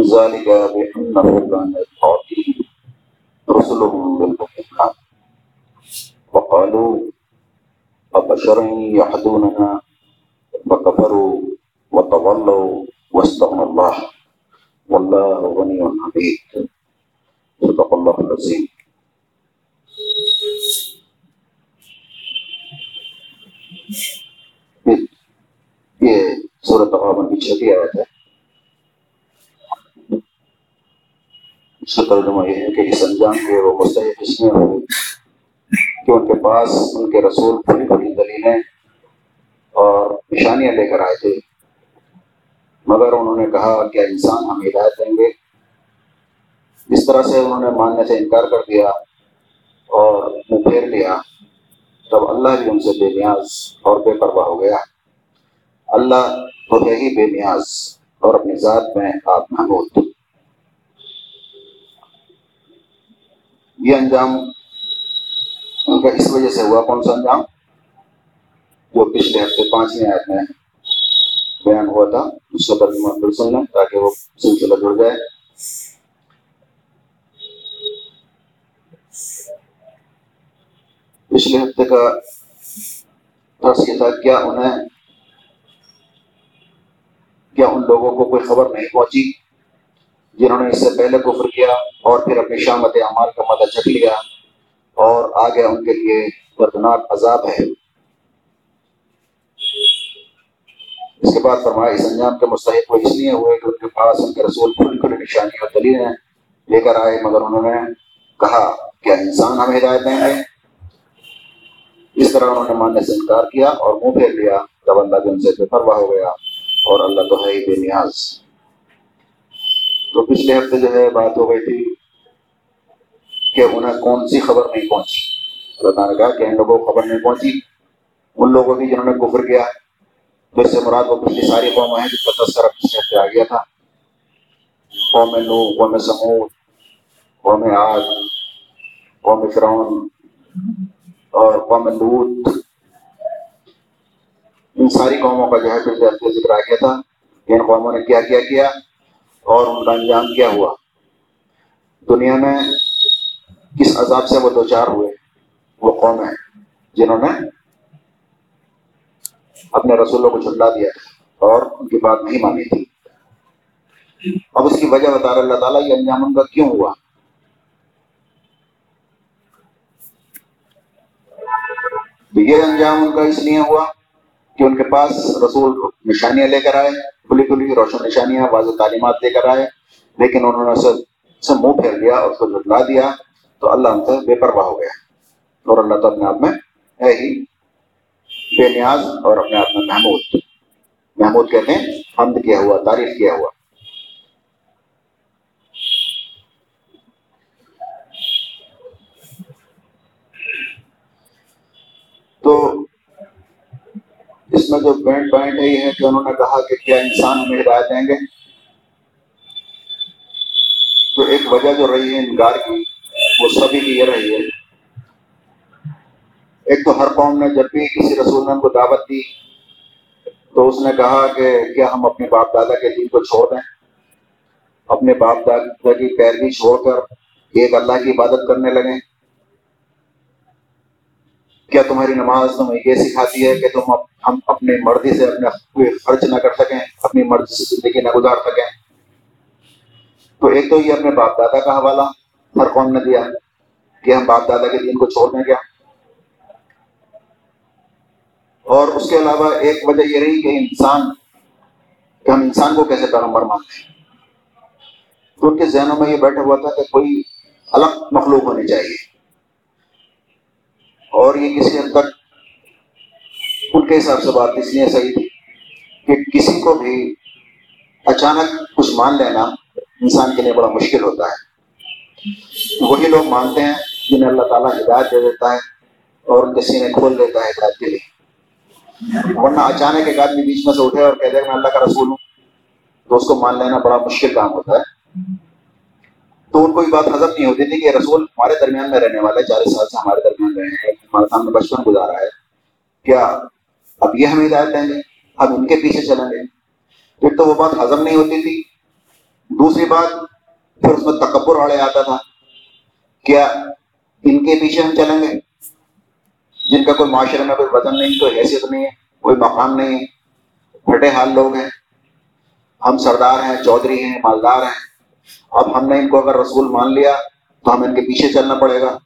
ذلك بأنه كان يأتي رسلهم بالبينات وقالوا أبشرا يحدوننا فكفروا وتولوا واستغنى الله والله غني حميد صدق الله العظيم یہ صورت تغابن کی چھٹی آیت ہے۔ اس کا ترجمہ یہ ہے کہ اس انجام کے وہ مستحق اس میں ہوئے کہ ان کے پاس ان کے رسول بڑی بڑی دلیلیں اور نشانیاں لے کر آئے تھے۔ مگر انہوں نے کہا کہ انسان ہم ہدایت دیں گے۔ اس طرح سے انہوں نے ماننے سے انکار کر دیا اور منہ پھیر لیا۔ تب اللہ بھی ان سے بے نیاز اور بے پرواہ ہو گیا، اللہ تو ہے ہی بے نیاز اور اپنی ذات میں آپ محمود۔ یہ انجام ان کا اس وجہ سے ہوا، کون سا انجام؟ جو پچھلے ہفتے پانچویں آیت میں بیان ہوا تھا۔ اس کا ترجمہ سننا تاکہ وہ سلسلہ جڑ جائے۔ پچھلے ہفتے کا درس یہ تھا، کیا انہیں، کیا ان لوگوں کو کوئی خبر نہیں پہنچی جنہوں نے اس سے پہلے کفر کیا اور پھر اپنی شامت اعمال کا مدد چک لیا اور آگے ان کے لیے دردناک عذاب ہے؟ اس کے بعد فرمایا، اس انجام کے مستحق وہ اس لیے ہوئے کہ ان کے پاس، ان کے رسول کھلی کھلی نشانی اور دلیلیں لے کر آئے، مگر انہوں نے کہا، کیا انسان ہمیں ہدایت دیں؟ گے اس طرح انہوں نے ماننے سے انکار کیا اور منہ پھیر لیا تب اللہ بھی ان سے بے پرواہ ہو گیا اور اللہ تو ہے ہی بے نیاز۔ تو پچھلے ہفتے جو ہے بات ہو گئی تھی کہ انہیں کون سی خبر نہیں پہنچی۔ اللہ تعالیٰ نے کہا کہ ان لوگوں کو خبر نہیں پہنچی۔ ان لوگوں کی جنہوں نے کفر کیا، تو اس سے مراد وہ پچھلی ساری قوم ہیں جس کا تذکرہ پچھلے ہفتے آ گیا تھا۔ قوم نو قوم سمود قوم آگ قوم فرعون۔ اور قوم لوت ان ساری قوموں کا جو ہے پھر سے ذکر آ گیا تھا کہ ان قوموں نے کیا کیا کیا اور ان کا انجام کیا ہوا۔ دنیا میں کس عذاب سے وہ دو چار ہوئے، وہ قوم ہیں جنہوں نے اپنے رسولوں کو جھٹلا دیا اور ان کی بات نہیں مانی تھی۔ اب اس کی وجہ بتا رہا اللہ تعالیٰ، یہ انجام ان کا کیوں ہوا؟ تو یہ انجام ان کا اس لیے ہوا کہ ان کے پاس رسول نشانیاں لے کر آئے، کھلی کھلی روشن نشانیاں واضح تعلیمات لے کر آئے، لیکن انہوں نے اسے منہ پھیر لیا اور اس کو جھٹلا دیا، تو اللہ ان سے بے پرواہ ہو گیا۔ اور اللہ تو اپنے آپ میں ہے ہی بے نیاز اور اپنے آپ میں محمود۔ محمود کہتے ہیں، حمد کیا ہوا، تعریف کیا ہوا تو اس میں جو پوائنٹ پوائنٹ ہے ہے کہ انہوں نے کہا کہ کیا انسان ہمیں ہدایت دیں گے؟ تو ایک وجہ جو رہی ہے انکار کی، وہ سبھی کی یہ رہی ہے۔ ایک تو ہر قوم نے جب بھی کسی رسول نے ان کو دعوت دی، تو اس نے کہا کہ کیا ہم اپنے باپ دادا کے دین کو چھوڑ دیں؟ اپنے باپ دادا کی پیروی چھوڑ کر ایک اللہ کی عبادت کرنے لگیں کیا تمہاری نماز تمہیں یہ سکھاتی ہے کہ تم ہم اپنی مرضی سے اپنے کوئی خرچ نہ کر سکیں، اپنی مرضی سے زندگی نہ گزار سکیں؟ تو ایک تو یہ اپنے باپ دادا کا حوالہ ہر قوم نے دیا کہ ہم باپ دادا کے دین کو چھوڑ دیں کیا اور اس کے علاوہ ایک وجہ یہ رہی کہ انسان کہ ہم انسان کو کیسے پیغمبر مانتے ہیں؟ تو ان کے ذہنوں میں یہ بیٹھا ہوا تھا کہ کوئی الگ مخلوق ہونی چاہیے۔ اور یہ کسی حد تک ان کے حساب سے بات اس لیے صحیح تھی کہ کسی کو بھی اچانک کچھ مان لینا انسان کے لیے بڑا مشکل ہوتا ہے۔ وہی لوگ مانتے ہیں جنہیں اللہ تعالیٰ ہدایت دے دیتا ہے اور ان کے سینے کھول دیتا ہے ہدایت کے لیے۔ ورنہ اچانک ایک آدمی بیچ میں سے اٹھے اور کہہ دے میں اللہ کا رسول ہوں تو اس کو مان لینا بڑا مشکل کام ہوتا ہے۔ تو ان کو یہ بات ہضم نہیں ہوتی تھی کہ رسول ہمارے درمیان میں رہنے والے چالیس سال سے ہمارے درمیان رہے ہیں، ہمارے سامنے بچپن گزارا ہے۔ کیا اب یہ ہمیں ہدایت دیں گے؟ ہم ان کے پیچھے چلیں گے۔ پھر تو وہ بات ہضم نہیں ہوتی تھی۔ دوسری بات، پھر اس میں تکبر اڑے آتا تھا۔ کیا ان کے پیچھے ہم چلیں گے؟ جن کا کوئی معاشرے میں کوئی وزن نہیں، کوئی حیثیت نہیں ہے، کوئی مقام نہیں ہے۔ پھٹے حال لوگ ہیں۔ ہم سردار ہیں، چودھری ہیں، مالدار ہیں۔ اب ہم نے ان کو اگر رسول مان لیا تو ہمیں ان کے پیچھے چلنا پڑے گا،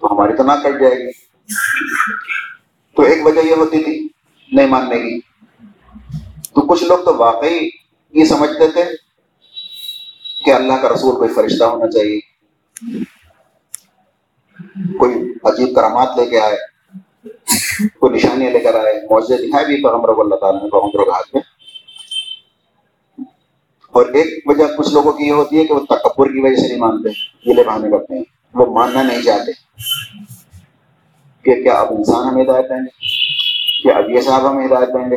تو ہماری تو نہ کٹ جائے گی۔ تو ایک وجہ یہ ہوتی تھی نہیں ماننے کی۔ تو کچھ لوگ تو واقعی یہ سمجھتے تھے کہ اللہ کا رسول کوئی فرشتہ ہونا چاہیے۔ کوئی عجیب کرامات لے کے آئے، کوئی نشانیاں لے کر آئے، معجزے دکھائے بھی پیغمبر اللہ تعالیٰ نے پیغمبر کے ہاتھ میں۔ اور ایک وجہ کچھ لوگوں کی یہ ہوتی ہے کہ وہ تکبر کی وجہ سے نہیں مانتے، گلے بہانے کرتے ہیں، وہ ماننا نہیں چاہتے۔ کہ کیا اب انسان ہمیں ہدایت دیں گے؟ کیا اب یہ صاحب ہمیں ہدایت دیں گے؟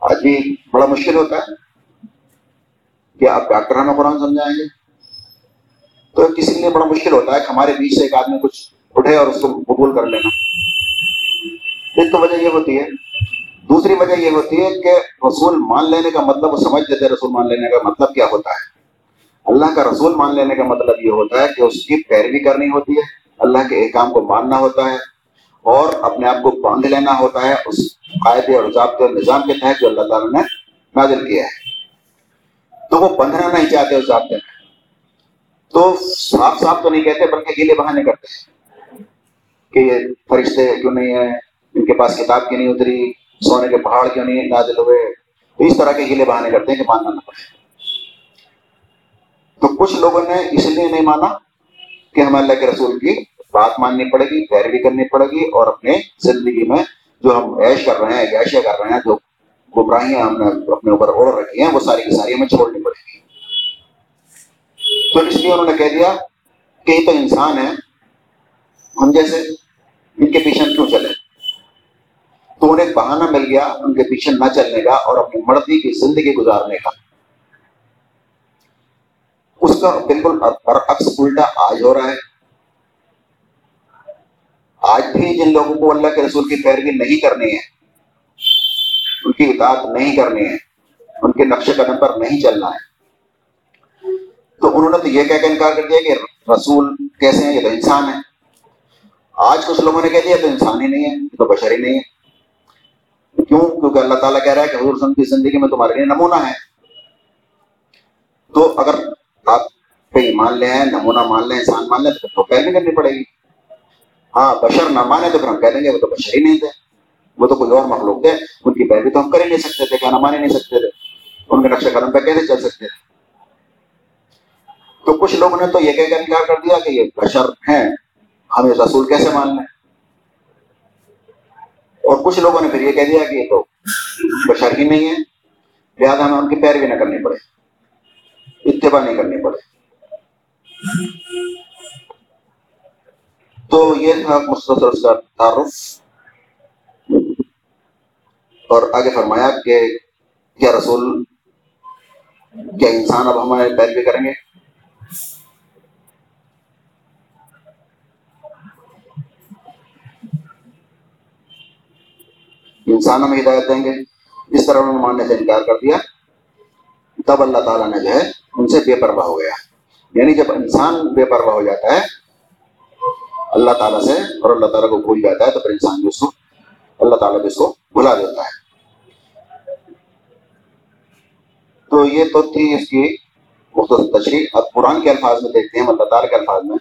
آج بھی بڑا مشکل ہوتا ہے کہ آپ ڈاکٹر ہمیں قرآن سمجھائیں گے۔ تو کسی کے لیے بڑا مشکل ہوتا ہے کہ ہمارے بیچ سے ایک آدمی کچھ اٹھے اور اس کو قبول کر لینا۔ ایک تو وجہ یہ ہوتی ہے دوسری وجہ یہ ہوتی ہے کہ رسول مان لینے کا مطلب وہ سمجھ دیتے رسول مان لینے کا مطلب کیا ہوتا ہے؟ اللہ کا رسول مان لینے کا مطلب یہ ہوتا ہے کہ اس کی پیروی کرنی ہوتی ہے، اللہ کے احکام کو ماننا ہوتا ہے اور اپنے آپ کو باندھ لینا ہوتا ہے اس قاعدے اور ضابطے اور نظام کے تحت جو اللہ تعالیٰ نے نازل کیا ہے۔ تو وہ بندھنا نہیں چاہتے اس ضابطے میں۔ تو صاف صاف تو نہیں کہتے بلکہ گیلے بہانے کرتے ہیں کہ یہ فرشتے کیوں نہیں ہیں؟ ان کے پاس کتاب کیوں نہیں اتری۔ سونے کے پہاڑ کیوں نہیں نازل ہوئے؟ تو اس طرح کے گیلے بہانے کرتے ہیں کہ ماننا نہ پڑے۔ تو کچھ لوگوں نے اس لیے نہیں مانا کہ ہمیں اللہ کے رسول کی بات ماننی پڑے گی، پیروی کرنی پڑے گی اور اپنے زندگی میں جو ہم عیش کر رہے ہیں عیشیاں کر رہے ہیں، جو گمراہیاں ہم نے اپنے اوپر اوڑھ رکھی ہیں، وہ ساری کی ساری ہمیں چھوڑنی پڑے گی۔ تو اس لیے انہوں نے کہہ دیا کہ یہ تو انسان ہے ہم جیسے ان کے پیچھے کیوں چلے؟ تو انہیں بہانہ مل گیا، ان کے پیچھے نہ چلنے کا اور اپنی مردی کی زندگی گزارنے کا۔ اس کا بالکل برعکس الٹا آج ہو رہا ہے۔ آج بھی جن لوگوں کو اللہ کے رسول کی پیروی نہیں کرنی ہے، ان کی اطاعت نہیں کرنی ہے، ان کے نقش قدم پر نہیں چلنا ہے۔ تو انہوں نے تو یہ کہہ کے انکار کر دیا کہ رسول کیسے ہیں؟ یہ تو انسان ہے۔ آج کچھ لوگوں نے کہہ دیا تو انسان ہی نہیں ہے، یہ تو بشر ہی نہیں ہے۔ کیوں؟ کیونکہ اللہ تعالیٰ کہہ رہا ہے کہ حضور کی زندگی میں تمہارے لیے نمونہ ہے۔ تو اگر آپ کہیں مان لیں نمونہ مان لیں انسان مان لیں، تو تو پہلے کرنی پڑے گی۔ ہاں بشر نہ مانے تو پھر ہم کہہ دیں گے وہ تو بشر ہی نہیں تھے، وہ تو کوئی اور مخلوق تھے ان کی پیروی تو ہم کر ہی نہیں سکتے تھے کیا نہ مانے نہیں سکتے تھے۔ ان کے نقش قدم پہ کیسے چل سکتے تھے؟ تو کچھ لوگوں نے تو یہ کہہ کر انکار کر دیا کہ یہ بشر ہیں ہمیں رسول کیسے مان لیں؟ اور کچھ لوگوں نے پھر یہ کہہ دیا کہ یہ تو بشر ہی نہیں ہے۔ لہٰذا ہمیں ان کی پیروی نہ کرنی پڑے۔ اتباع نہیں کرنی پڑے۔ تو یہ تھا مختصر اس کا تعارف۔ اور آگے فرمایا کہ کیا رسول، کیا انسان اب ہمارے پیروی کریں گے؟ انسان ہمیں ہدایت دیں گے۔ اس طرح انہوں نے ماننے سے انکار کر دیا۔ تب اللہ تعالیٰ نے جو ہے ان سے بے پرواہ ہو گیا۔ یعنی جب انسان بے پرواہ ہو جاتا ہے، اللہ تعالیٰ سے اور اللہ تعالیٰ کو بھول جاتا ہے، تو پھر انسان جو اس کو اللہ تعالیٰ بھی اس کو بھلا دیتا ہے۔ تو یہ تو تھی اس کی مختصر تشریح۔ اب قرآن کے الفاظ میں دیکھتے ہیں اللہ تعالیٰ کے الفاظ میں۔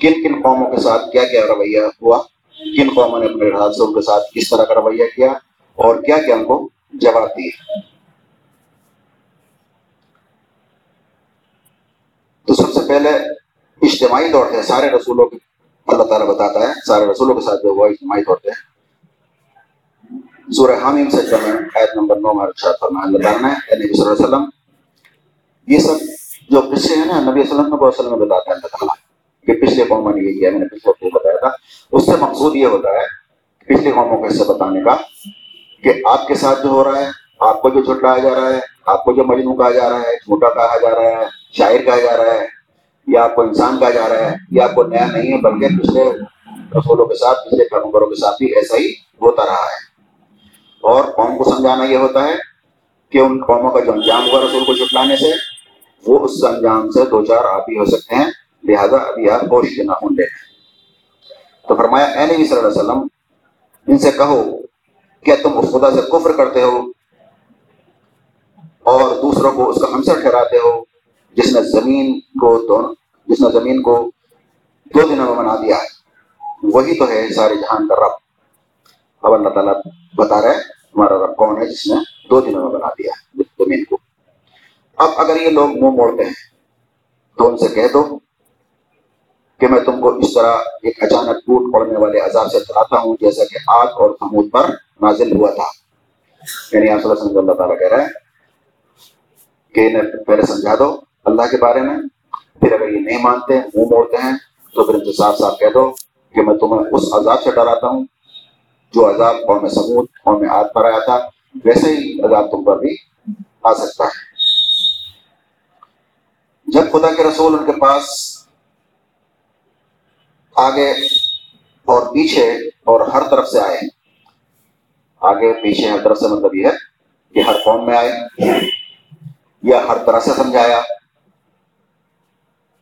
کن کن قوموں کے ساتھ کیا کیا رویہ ہوا؟ کن قوموں نے اپنے حادثوں کے ساتھ کس طرح کا رویہ کیا اور کیا کیا ان کو جواب دیے تو سب سے پہلے اجتماعی طور سے سارے رسولوں کے اللہ تعالیٰ بتاتا ہے، سارے رسولوں کے ساتھ جو ہوا اجتماعی طور پہ سورہ حامیم سے جب آیت نمبر نو میں ارشاد فرمایا، اللہ تعالیٰ نے نبی صلی اللہ علیہ وسلم، یہ سب جو قصے ہیں نا، نبی صلی اللہ علیہ وسلم میں بتاتا ہے اللہ تعالیٰ۔ کہ پچھلے قوموں نے یہ کیا، میں نے پچھلے قوم بتایا تھا۔ اس سے مقصود یہ ہوتا ہے پچھلے قوموں کے حصے بتانے کا کہ آپ کے ساتھ جو ہو رہا ہے، آپ کو جو جھٹلایا جا رہا ہے، آپ کو جو مجنو کہا جا رہا ہے، جھوٹا کہا جا رہا ہے، شاعر کہا جا رہا ہے، یا آپ کو انسان کہا جا رہا ہے، یا آپ کو نیا نہیں ہے، بلکہ پچھلے رسولوں کے ساتھ، پچھلے پیغمبروں کے ساتھ بھی ایسا ہی ہوتا رہا ہے۔ اور قوم کو سمجھانا یہ ہوتا ہے کہ ان قوموں کا جو انجام ہوا رسول کو چھٹلانے سے، وہ اس انجام سے دو چار آپ ہی ہو سکتے ہیں۔ لہذا ابھی آپ ہوش کے نہ لے تو فرمایا، اے نبی صلی اللہ علیہ وسلم، ان سے کہو کیا تم اس خدا سے کفر کرتے ہو اور دوسروں کو اس کا ہمسر ٹھہراتے ہو جس نے زمین کو جس نے زمین کو دو دنوں میں بنا دیا ہے۔ وہی تو ہے سارے جہان کا رب۔ اب اللہ تعالیٰ بتا رہے ہمارا رب کون ہے جس نے دو دنوں میں بنا دیا ہے زمین کو۔ اب اگر یہ لوگ منہ موڑتے ہیں تو ان سے کہہ دو کہ میں تم کو اس طرح ایک اچانک ٹوٹ پڑنے والے عذاب سے ڈراتا ہوں، جیسا کہ آگ اور خمود پر نازل ہوا تھا۔ یعنی آپ صلی اللہ علیہ اللہ تعالیٰ کہہ رہے ہیں کہ انہیں پہلے سمجھا دو اللہ کے بارے میں، پھر اگر یہ نہیں مانتے، منہ موڑتے ہیں، تو پھر ان سے صاف صاف کہہ دو کہ میں تمہیں اس عذاب سے ڈراتا ہوں جو عذاب قوم سمود قوم آگ پر آیا تھا۔ ویسے ہی عذاب تم پر بھی آ سکتا ہے۔ جب خدا کے رسول ان کے پاس آگے اور پیچھے اور ہر طرف سے آئے۔ آگے پیچھے ہر طرف سے مطلب یہ ہے کہ ہر قوم میں آئے یا ہر طرح سے سمجھایا۔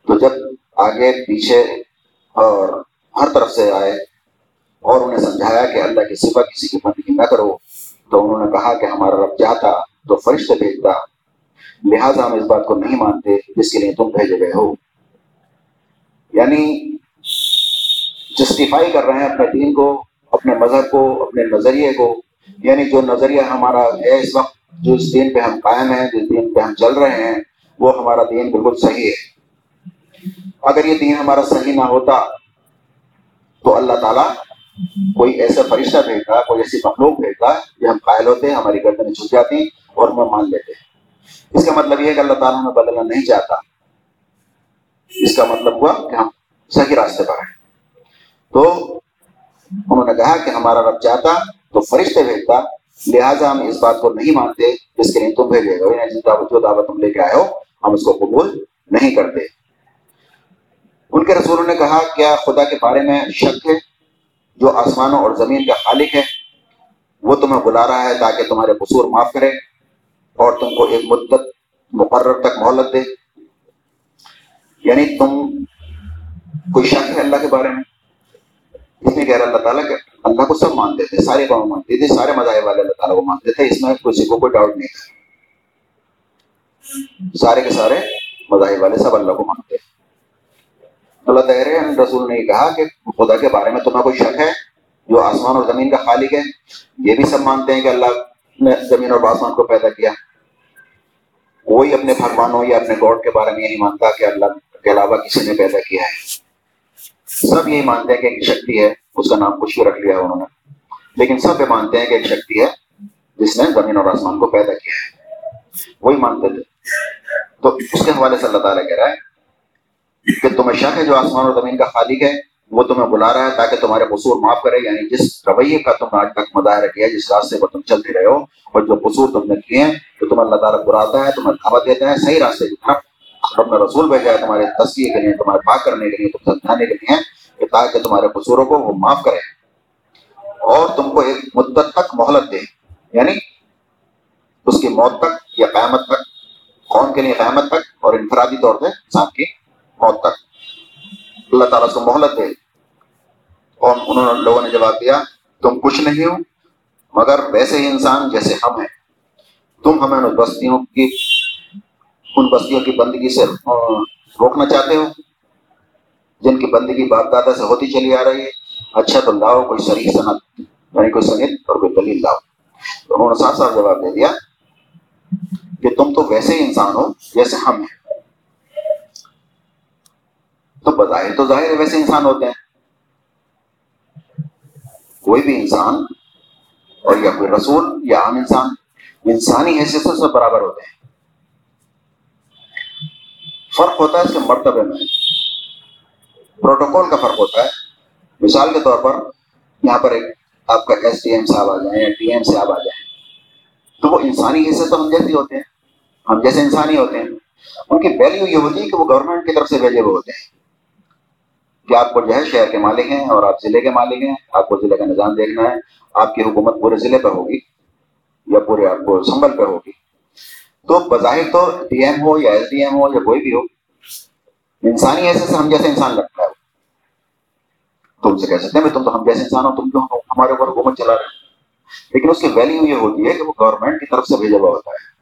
تو جب آگے، پیچھے اور ہر طرف سے آئے اور انہیں سمجھایا کہ اللہ کی صفا کسی کی بندگی نہ کرو، تو انہوں نے کہا کہ ہمارا رب چاہتا تو فرشتے بھیجتا۔ لہٰذا ہم اس بات کو نہیں مانتے جس کے لیے تم بھیجے گئے ہو۔ یعنی جسٹیفائی کر رہے ہیں اپنے دین کو، اپنے مذہب کو، اپنے نظریے کو۔ یعنی جو نظریہ ہمارا ہے اس وقت، جو اس دین پہ ہم قائم ہیں جس دین پہ ہم چل رہے ہیں، وہ ہمارا دین بالکل صحیح ہے۔ اگر یہ دین ہمارا صحیح نہ ہوتا، تو اللہ تعالیٰ کوئی ایسا فرشتہ بھیجتا، کوئی ایسی مخلوق بھیجتا، جو ہم قائل ہوتے، ہماری گردنیں چھپ جاتی اور ہمیں مان لیتے۔ اس کا مطلب یہ ہے کہ اللہ تعالیٰ ہمیں بدلنا نہیں چاہتا۔ اس کا مطلب ہوا کہ ہم صحیح راستے پر ہیں۔ تو انہوں نے کہا کہ ہمارا رب چاہتا تو فرشتے بھیجتا، لہٰذا ہم اس بات کو نہیں مانتے جس کے لیے تم بھیجے گا یعنی جس دعوت جو دعوت تم لے کے آئے ہو، ہم اس کو قبول نہیں کرتے۔ ان کے رسولوں نے کہا، کیا خدا کے بارے میں شک ہے؟ جو آسمانوں اور زمین کا خالق ہے، وہ تمہیں بلا رہا ہے تاکہ تمہارے قصور معاف کرے اور تم کو ایک مدت مقرر تک مہلت دے۔ یعنی تم، کوئی شک ہے اللہ کے بارے میں؟ اس میں کہہ رہا اللہ تعالیٰ کہ اللہ کو سب مانتے تھے، سارے قوم مانتے تھے، سارے مذاہب والے اللہ تعالیٰ کو مانتے تھے، اس میں کسی کو کوئی ڈاؤٹ نہیں تھا۔ سارے کے سارے مذاہب والے سب اللہ کو مانتے ہیں اللہ تعالیٰ رسول نے کہا کہ خدا کے بارے میں تمہیں کوئی شک ہے؟ جو آسمان اور زمین کا خالق ہے، یہ بھی سب مانتے ہیں کہ اللہ نے زمین اور آسمان کو پیدا کیا۔ کوئی اپنے بھگوانوں یا اپنے گوڈ کے بارے میں یہ نہیں مانتا کہ اللہ کے علاوہ کسی نے پیدا کیا ہے۔ سب یہی مانتے ہیں کہ ایک شکتی ہے، اس کا نام کچھ بھی رکھ لیا ہے انہوں نے۔ لیکن سب یہ مانتے ہیں کہ ایک شکتی ہے، جس نے زمین اور آسمان کو پیدا کیا ہے۔ وہی مانتے تھے۔ تو اس کے حوالے سے اللہ تعالیٰ کہہ رہا ہے کہ تمہیں شک ہے جو آسمان اور زمین کا خالق ہے، وہ تمہیں بلا رہا ہے تاکہ تمہارے قصور معاف کرے یعنی جس رویے کا تم آج تک مظاہرہ کیا جس راستے پر تم چلتے رہے ہو، اور جو قصور تم نے کیے ہیں تو تمہیں اللہ تعالیٰ براتا ہے، تمہیں دعوت دیتا ہے، صحیح راستے کی طرف اپنا رسول بھیجا ہے تمہارے تصویر کے لیے، تمہارے پاک کرنے کے لیے، تم سمجھانے کے لیے کہ تاکہ تمہارے قصوروں کو وہ معاف کرے اور تم کو ایک مدت تک مہلت دے یعنی اس کی موت تک یا قیامت تک، قوم کے لیے قیامت تک اور انفرادی طور پہ انسان کی موت تک۔ اللہ تعالیٰ اس کو مہلت دے۔ اور انہوں نے لوگوں نے جواب دیا، تم کچھ نہیں ہو، مگر ویسے ہی انسان جیسے ہم ہیں۔ تم ہمیں ان بستیوں کی ان بستیوں کی بندگی سے روکنا چاہتے ہو؟ جن کی بندگی باپ دادا سے ہوتی چلی آ رہی ہے اچھا تو لاؤ کوئی صحیح صنعت یعنی کوئی سنت اور کوئی دلیل لاؤ۔ تو انہوں نے صاف صاف جواب دے دیا کہ تم تو ویسے ہی انسان ہو جیسے ہم ہیں۔ تو بظاہر تو ظاہر ویسے انسان ہوتے ہیں۔ کوئی بھی انسان اور یا کوئی رسول یا عام انسان انسانی حیثیت سے برابر ہوتے ہیں۔ فرق ہوتا ہے اس کے مرتبے میں۔ پروٹوکول کا فرق ہوتا ہے۔ مثال کے طور پر یہاں پر ایک آپ کا ایس ڈی ایم صاحب آ جائیں یا ٹی ایم صاحب آ جائیں۔ تو وہ انسانی حصے تو ہم جیسے ہوتے ہیں۔ ہم جیسے انسانی ہوتے ہیں۔ ان کی ویلیو یہ ہوتی ہے کہ وہ گورنمنٹ کی طرف سے بھیجے ہوئے ہوتے ہیں۔ کہ آپ کو جو ہے شہر کے مالک ہیں اور آپ ضلع کے مالک ہیں۔ آپ کو ضلع کا نظام دیکھنا ہے۔ آپ کی حکومت پورے ضلع پہ ہوگی یا پورے آپ کو سنبل پہ ہوگی۔ تو بظاہر تو ڈی ایم ہو یا ایس ڈی ایم ہو یا کوئی بھی ہو، انسانی ایسے سے ہم جیسے انسان لگتا ہے۔ تم سے کہہ سکتے ہیں تم تو ہم جیسے انسان ہو، تم تو ہمارے اوپر حکومت چلا رہے ہیں؟ لیکن اس کی ویلیو یہ ہوتی ہے کہ وہ گورنمنٹ کی طرف سے بھیجا ہوا ہوتا ہے۔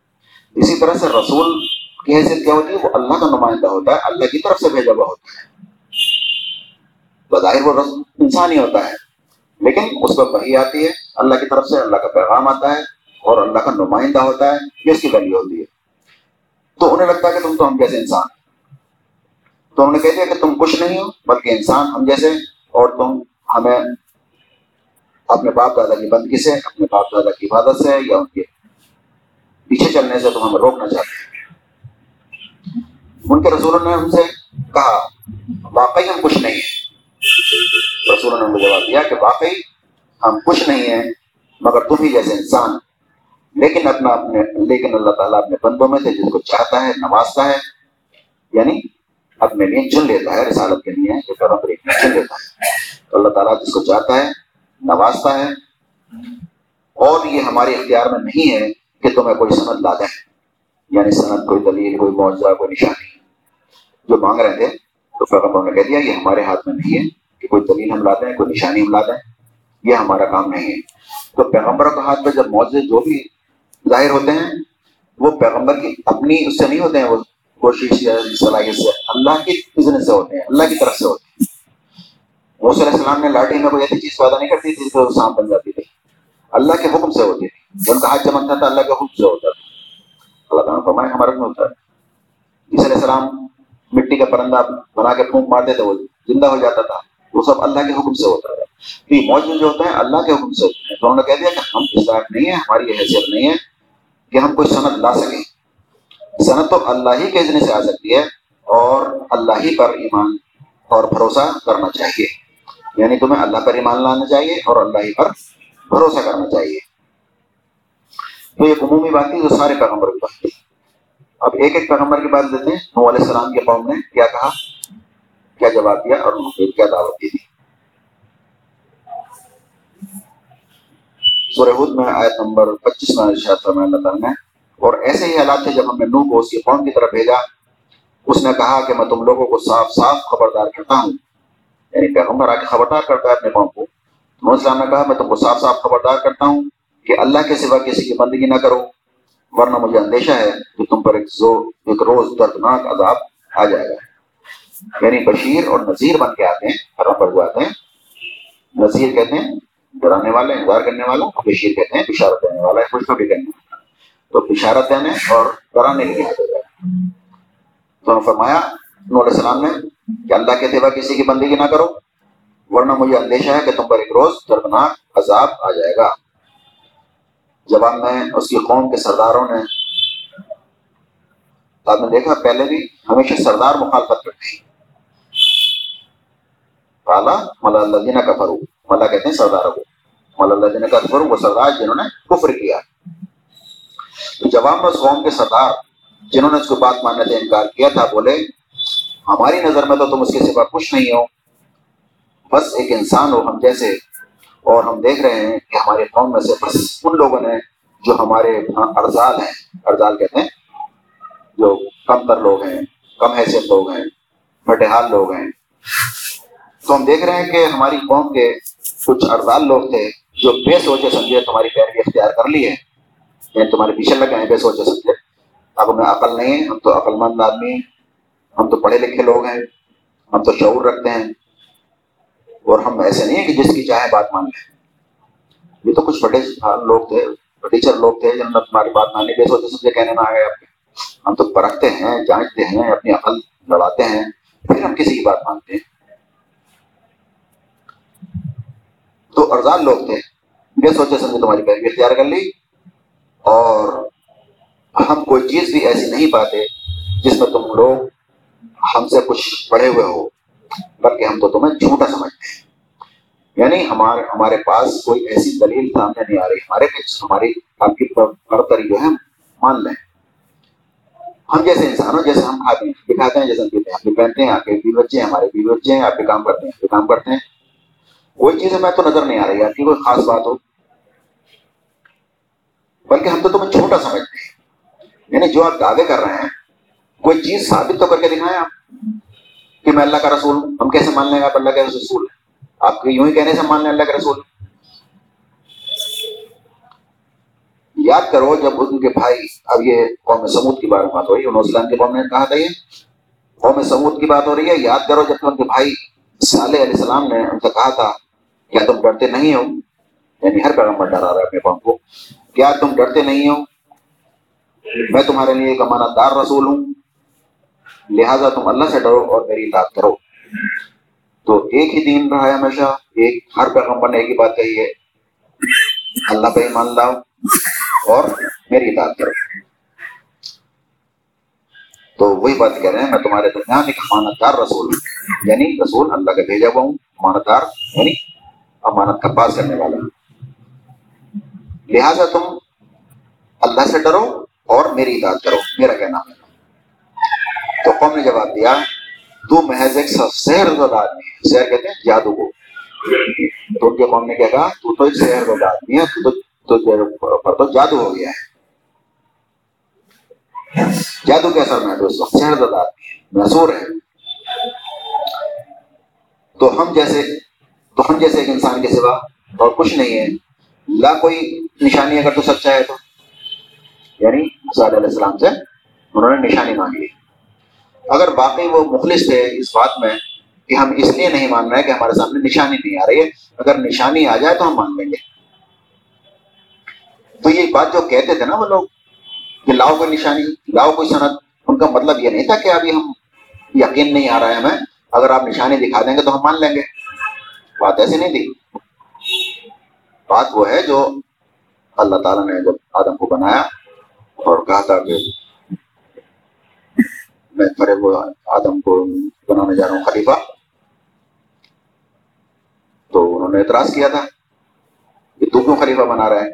اسی طرح سے رسول کی حیثیت کیا ہوتی ہے؟ وہ اللہ کا نمائندہ ہوتا ہے، اللہ کی طرف سے بھیجا ہوا ہوتا ہے۔ بظاہر وہ انسان ہی ہوتا ہے، لیکن اس پر وہی آتی ہے، اللہ کی طرف سے اللہ کا پیغام آتا ہے۔ اور اللہ کا نمائندہ ہوتا ہے، یہ اس کی ویلیو ہوتی ہے۔ تو انہیں لگتا ہے کہ تم تو ہم جیسے انسان تو انہوں نے کہہ دیا کہ تم کچھ نہیں ہو، بلکہ انسان ہم جیسے اور تم ہمیں اپنے باپ دادا کی بندگی سے، اپنے باپ دادا کی عبادت سے یا ان کے پیچھے چلنے سے تم ہمیں روکنا چاہتے ہیں ان کے رسولوں نے ہم سے کہا، واقعی ہم کچھ نہیں ہیں۔ رسولوں نے ہمیں جواب دیا کہ واقعی ہم کچھ نہیں ہیں، مگر تم ہی جیسے انسان لیکن اپنا اپنے لیکن اللہ تعالیٰ اپنے بندوں میں سے جن کو چاہتا ہے، نوازتا ہے یعنی اپنے لیے چن لیتا ہے رسالت کے لیے چن لیتا ہے۔ تو اللہ تعالیٰ جس کو چاہتا ہے، نوازتا ہے۔ اور یہ ہمارے اختیار میں نہیں ہے کہ تمہیں کوئی سند لا دیں۔ یعنی سند کوئی دلیل، کوئی معاوضہ کوئی نشانی۔ جو مانگ رہے تھے، تو پیغمبر نے کہہ دیا، یہ ہمارے ہاتھ میں نہیں ہے کہ کوئی دلیل ہم لا دیں، کوئی نشانی ہم لا دیں۔ یہ ہمارا کام نہیں ہے۔ تو پیغمبروں کے ہاتھ میں جب معاوضے جو بھی ظاہر ہوتے ہیں، وہ پیغمبر کی اپنی، اس سے نہیں ہوتے ہیں، وہ کوشش یا صلاحیت سے، اللہ کی بزنس سے ہوتے ہیں، اللہ کی طرف سے ہوتے ہیں۔ علیہ السلام نے لاٹھی میں کوئی ایسی چیز پیدا نہیں کرتی تھی جو سانپ بن جاتی تھی۔ اللہ کے حکم سے ہوتی تھی۔ ان کا ہاتھ چمکتا تھا، اللہ کے حکم سے ہوتا تھا۔ اللہ تعالیٰ فرمائے ہمارا میں ہوتا ہے۔ علیہ السلام مٹی کا پرندہ بنا کے پھونک مارتے تھے، وہ زندہ ہو جاتا تھا۔ وہ سب اللہ کے حکم سے ہوتا ہے تو یہ موجود جو ہوتے ہیں، اللہ کے حکم سے ہوتے ہیں۔ تو انہوں نے کہہ دیا کہ ہم اس لائق نہیں ہیں، ہماری یہ حیثیت نہیں ہے۔ کہ ہم کوئی صنعت لا سکیں۔ صنعت تو اللہ ہی کے ذریعے سے آ سکتی ہے اور اللہ ہی پر ایمان اور بھروسہ کرنا چاہیے۔ یعنی تمہیں اللہ پر ایمان لانا چاہیے اور اللہ ہی پر بھروسہ کرنا چاہیے۔ تو یہ عمومی بات تھی جو سارے پیغمبر کی بات تھی۔ اب ایک ایک پیغمبر کی بات دیتے ہیں۔ نو علیہ السلام کے قوم نے کیا کہا؟ کیا جواب دیا اور انہوں نے کیا دعوت دی تھی؟ سورہ حد میں آیت نمبر پچیس میں ارشاد فرمایا اللہ تعالیٰ نے، اور ایسے ہی حالات تھے جب ہم نے نوح کو اس کی قوم کی طرف بھیجا۔ اس نے کہا کہ میں تم لوگوں کو صاف صاف خبردار کرتا ہوں۔ یعنی پیغمبر آ کے خبردار کرتا ہے اپنے قوم کو۔ نوح اسلام نے کہا، میں تم کو صاف صاف خبردار کرتا ہوں کہ اللہ کے سوا کسی کی بندگی نہ کرو، ورنہ مجھے اندیشہ ہے کہ تم پر ایک زور، ایک روز دردناک عذاب آ جائے گا۔ یعنی بشیر اور نذیر بن کے آتے ہیں، پیغمبر آتے ہیں۔ نذیر کہتے ہیں ڈرانے والا انتظار کرنے والا بشیر کہتے ہیں بشارت دینے والا ہے خوشخبری کرنے والا تو بشارت دینے اور ڈرانے کے لیے۔ تو فرمایا نو علیہ السلام نے، کہ اللہ کے تیوا کسی کی بندگی نہ کرو، ورنہ مجھے اندیشہ ہے کہ تم پر ایک روز دردناک عذاب آ جائے گا۔ جواب میں اس کی قوم کے سرداروں نے آپ نے دیکھا، پہلے بھی ہمیشہ سردار مخالفت کرتے ہیں۔ کالا ملا اللہ کا فرو ملا کہتے ہیں سرداروں کو ملا اللہ کا فرو وہ سردار جنہوں نے کفر کیا۔ تو جواب میں اس قوم کے سردار جنہوں نے اس کو بات ماننے سے انکار کیا تھا، بولے، ہماری نظر میں تو تم اس کے سوا کچھ نہیں ہو۔ بس ایک انسان ہو ہم جیسے۔ اور ہم دیکھ رہے ہیں کہ ہمارے قوم میں سے بس ان لوگوں نے جو ہمارے ہاں ارزال ہیں ارزال کہتے ہیں، جو کم تر لوگ ہیں، کم حیثیت لوگ ہیں بٹحال لوگ ہیں۔ تو ہم دیکھ رہے ہیں کہ ہماری قوم کے کچھ ارزال لوگ تھے جو بے سوچے سمجھے تمہاری پیروی اختیار کر لی ہے۔ یعنی تمہارے پیچھے لگے ہیں بے سوچے سمجھے۔ اب ہمیں عقل نہیں ہے، ہم تو عقل مند آدمی ہیں۔ ہم تو پڑھے لکھے لوگ ہیں۔ ہم تو شعور رکھتے ہیں۔ اور ہم ایسے نہیں ہیں کہ جس کی چاہے بات مان لیں۔ یہ تو کچھ بڑے لوگ تھے ٹیچر لوگ تھے جنہوں نے تمہاری بات مانی، بے سوچے سمجھے کہنے میں آ گئے آپ۔ کے ہم تو پرکھتے ہیں، جانچتے ہیں، اپنی عقل لڑاتے ہیں، پھر ہم کسی کی بات مانتے ہیں۔ تو ارزان لوگ تھے۔ بے سوچے سمجھے تمہاری پیروی اختیار کر لی۔ اور ہم کوئی چیز بھی ایسی نہیں پاتے جس میں تم لوگ ہم سے کچھ پڑھے ہوئے ہو، بلکہ ہم تو تمہیں جھوٹا سمجھتے ہیں۔ یعنی ہمارے ہمارے پاس کوئی ایسی دلیل سامنے نہیں آ رہی ہمارے ہماری، آپ کی برتری جو ہے مان لیں۔ ہم جیسے انسان ہو جیسے ہم کھاتے ہیں دکھاتے ہیں، جیسے ہم پیتے ہیں۔ آپ بھی پہنتے ہیں، آپ کے بیوی بچے ہیں، ہمارے بیوی بچے ہیں، آپ بھی کام کرتے ہیں، آپ بھی کام کرتے ہیں۔ کوئی چیز میں تو نظر نہیں آ رہی آپ کی یعنی کوئی خاص بات ہو۔ بلکہ ہم تو تمہیں چھوٹا سمجھتے ہیں۔ یعنی جو آپ دعوے کر رہے ہیں، کوئی چیز ثابت تو کر کے دکھائیں آپ کہ میں اللہ کا رسول ہوں۔ ہم کیسے مان لیں گے آپ اللہ کے رسول؟ آپ کے یوں ہی کہنے سے مان لیں اللہ کے رسول؟ یاد کرو، جب ان کے بھائی، اب یہ قوم سمود کی بات بات ہو رہی ہے اسلام کے قوم نے کہا تھا یہ۔ قوم سمود کی بات ہو رہی ہے، یاد کرو جب ان کے بھائی صالح علیہ السلام نے ان سے کہا تھا کیا تم ڈرتے نہیں ہو؟ یعنی ہر پیغمبر ڈرا رہا ہے اپنے قوم کو۔ کیا تم ڈرتے نہیں ہو؟ میں تمہارے لیے ایک امانت دار رسول ہوں۔ لہذا تم اللہ سے ڈرو اور میری اطاعت کرو۔ تو ایک ہی دین رہا ہے ہمیشہ۔ ایک، ہر پیغمبر نے ایک ہی بات کہی ہے۔ اللہ پہ ایمان لاؤ اور میری اطاعت کرو۔ تو وہی بات کہہ رہے ہیں، میں تمہارے درمیان ایک امانت دار رسول ہوں۔ یعنی رسول اللہ کا بھیجا ہوا ہوں امانت دار یعنی امانت کا پاس کرنے والا لہذا تم اللہ سے ڈرو اور میری اطاعت کرو، میرا کہنا۔ ہے تو قوم نے جواب دیا، تو محض ایک شہر زدہ آدمی ہے۔ شہر کہتے ہیں جادو کو۔ تو ان کے قوم نے کیا کہا، تو تو ایک شہر زدہ آدمی ہے، تو تو پر تو جادو ہو گیا ہے۔ جادو کے اثر میں دوستوں شہر زدہ آدمی ہے محصور ہے۔ تو ہم جیسے تو ہم جیسے ایک انسان کے سوا اور کچھ نہیں ہے۔ لا کوئی نشانی اگر تو سچا ہے تو۔ یعنی علیہ السلام سے انہوں نے نشانی مانگی۔ اگر باقی وہ مخلص تھے اس بات میں کہ ہم اس لیے نہیں مان رہے کہ ہمارے سامنے نشانی نہیں آ رہی ہے، اگر نشانی آ جائے تو ہم مان لیں گے۔ تو یہ بات جو کہتے تھے نا وہ لوگ کہ لاؤ کوئی نشانی، لاؤ کوئی صنعت ان کا مطلب یہ نہیں تھا کہ ابھی ہم یقین نہیں آ رہا ہے ہمیں۔ اگر آپ نشانی دکھا دیں گے تو ہم مان لیں گے۔ بات ایسی نہیں تھی۔ بات وہ ہے جو اللہ تعالیٰ نے جب آدم کو بنایا اور کہا تھا کہ میں وہ آدم کو بنانے جا رہا ہوں خلیفہ، تو انہوں نے اعتراض کیا تھا کہ تو کیوں خلیفہ بنا رہا ہے؟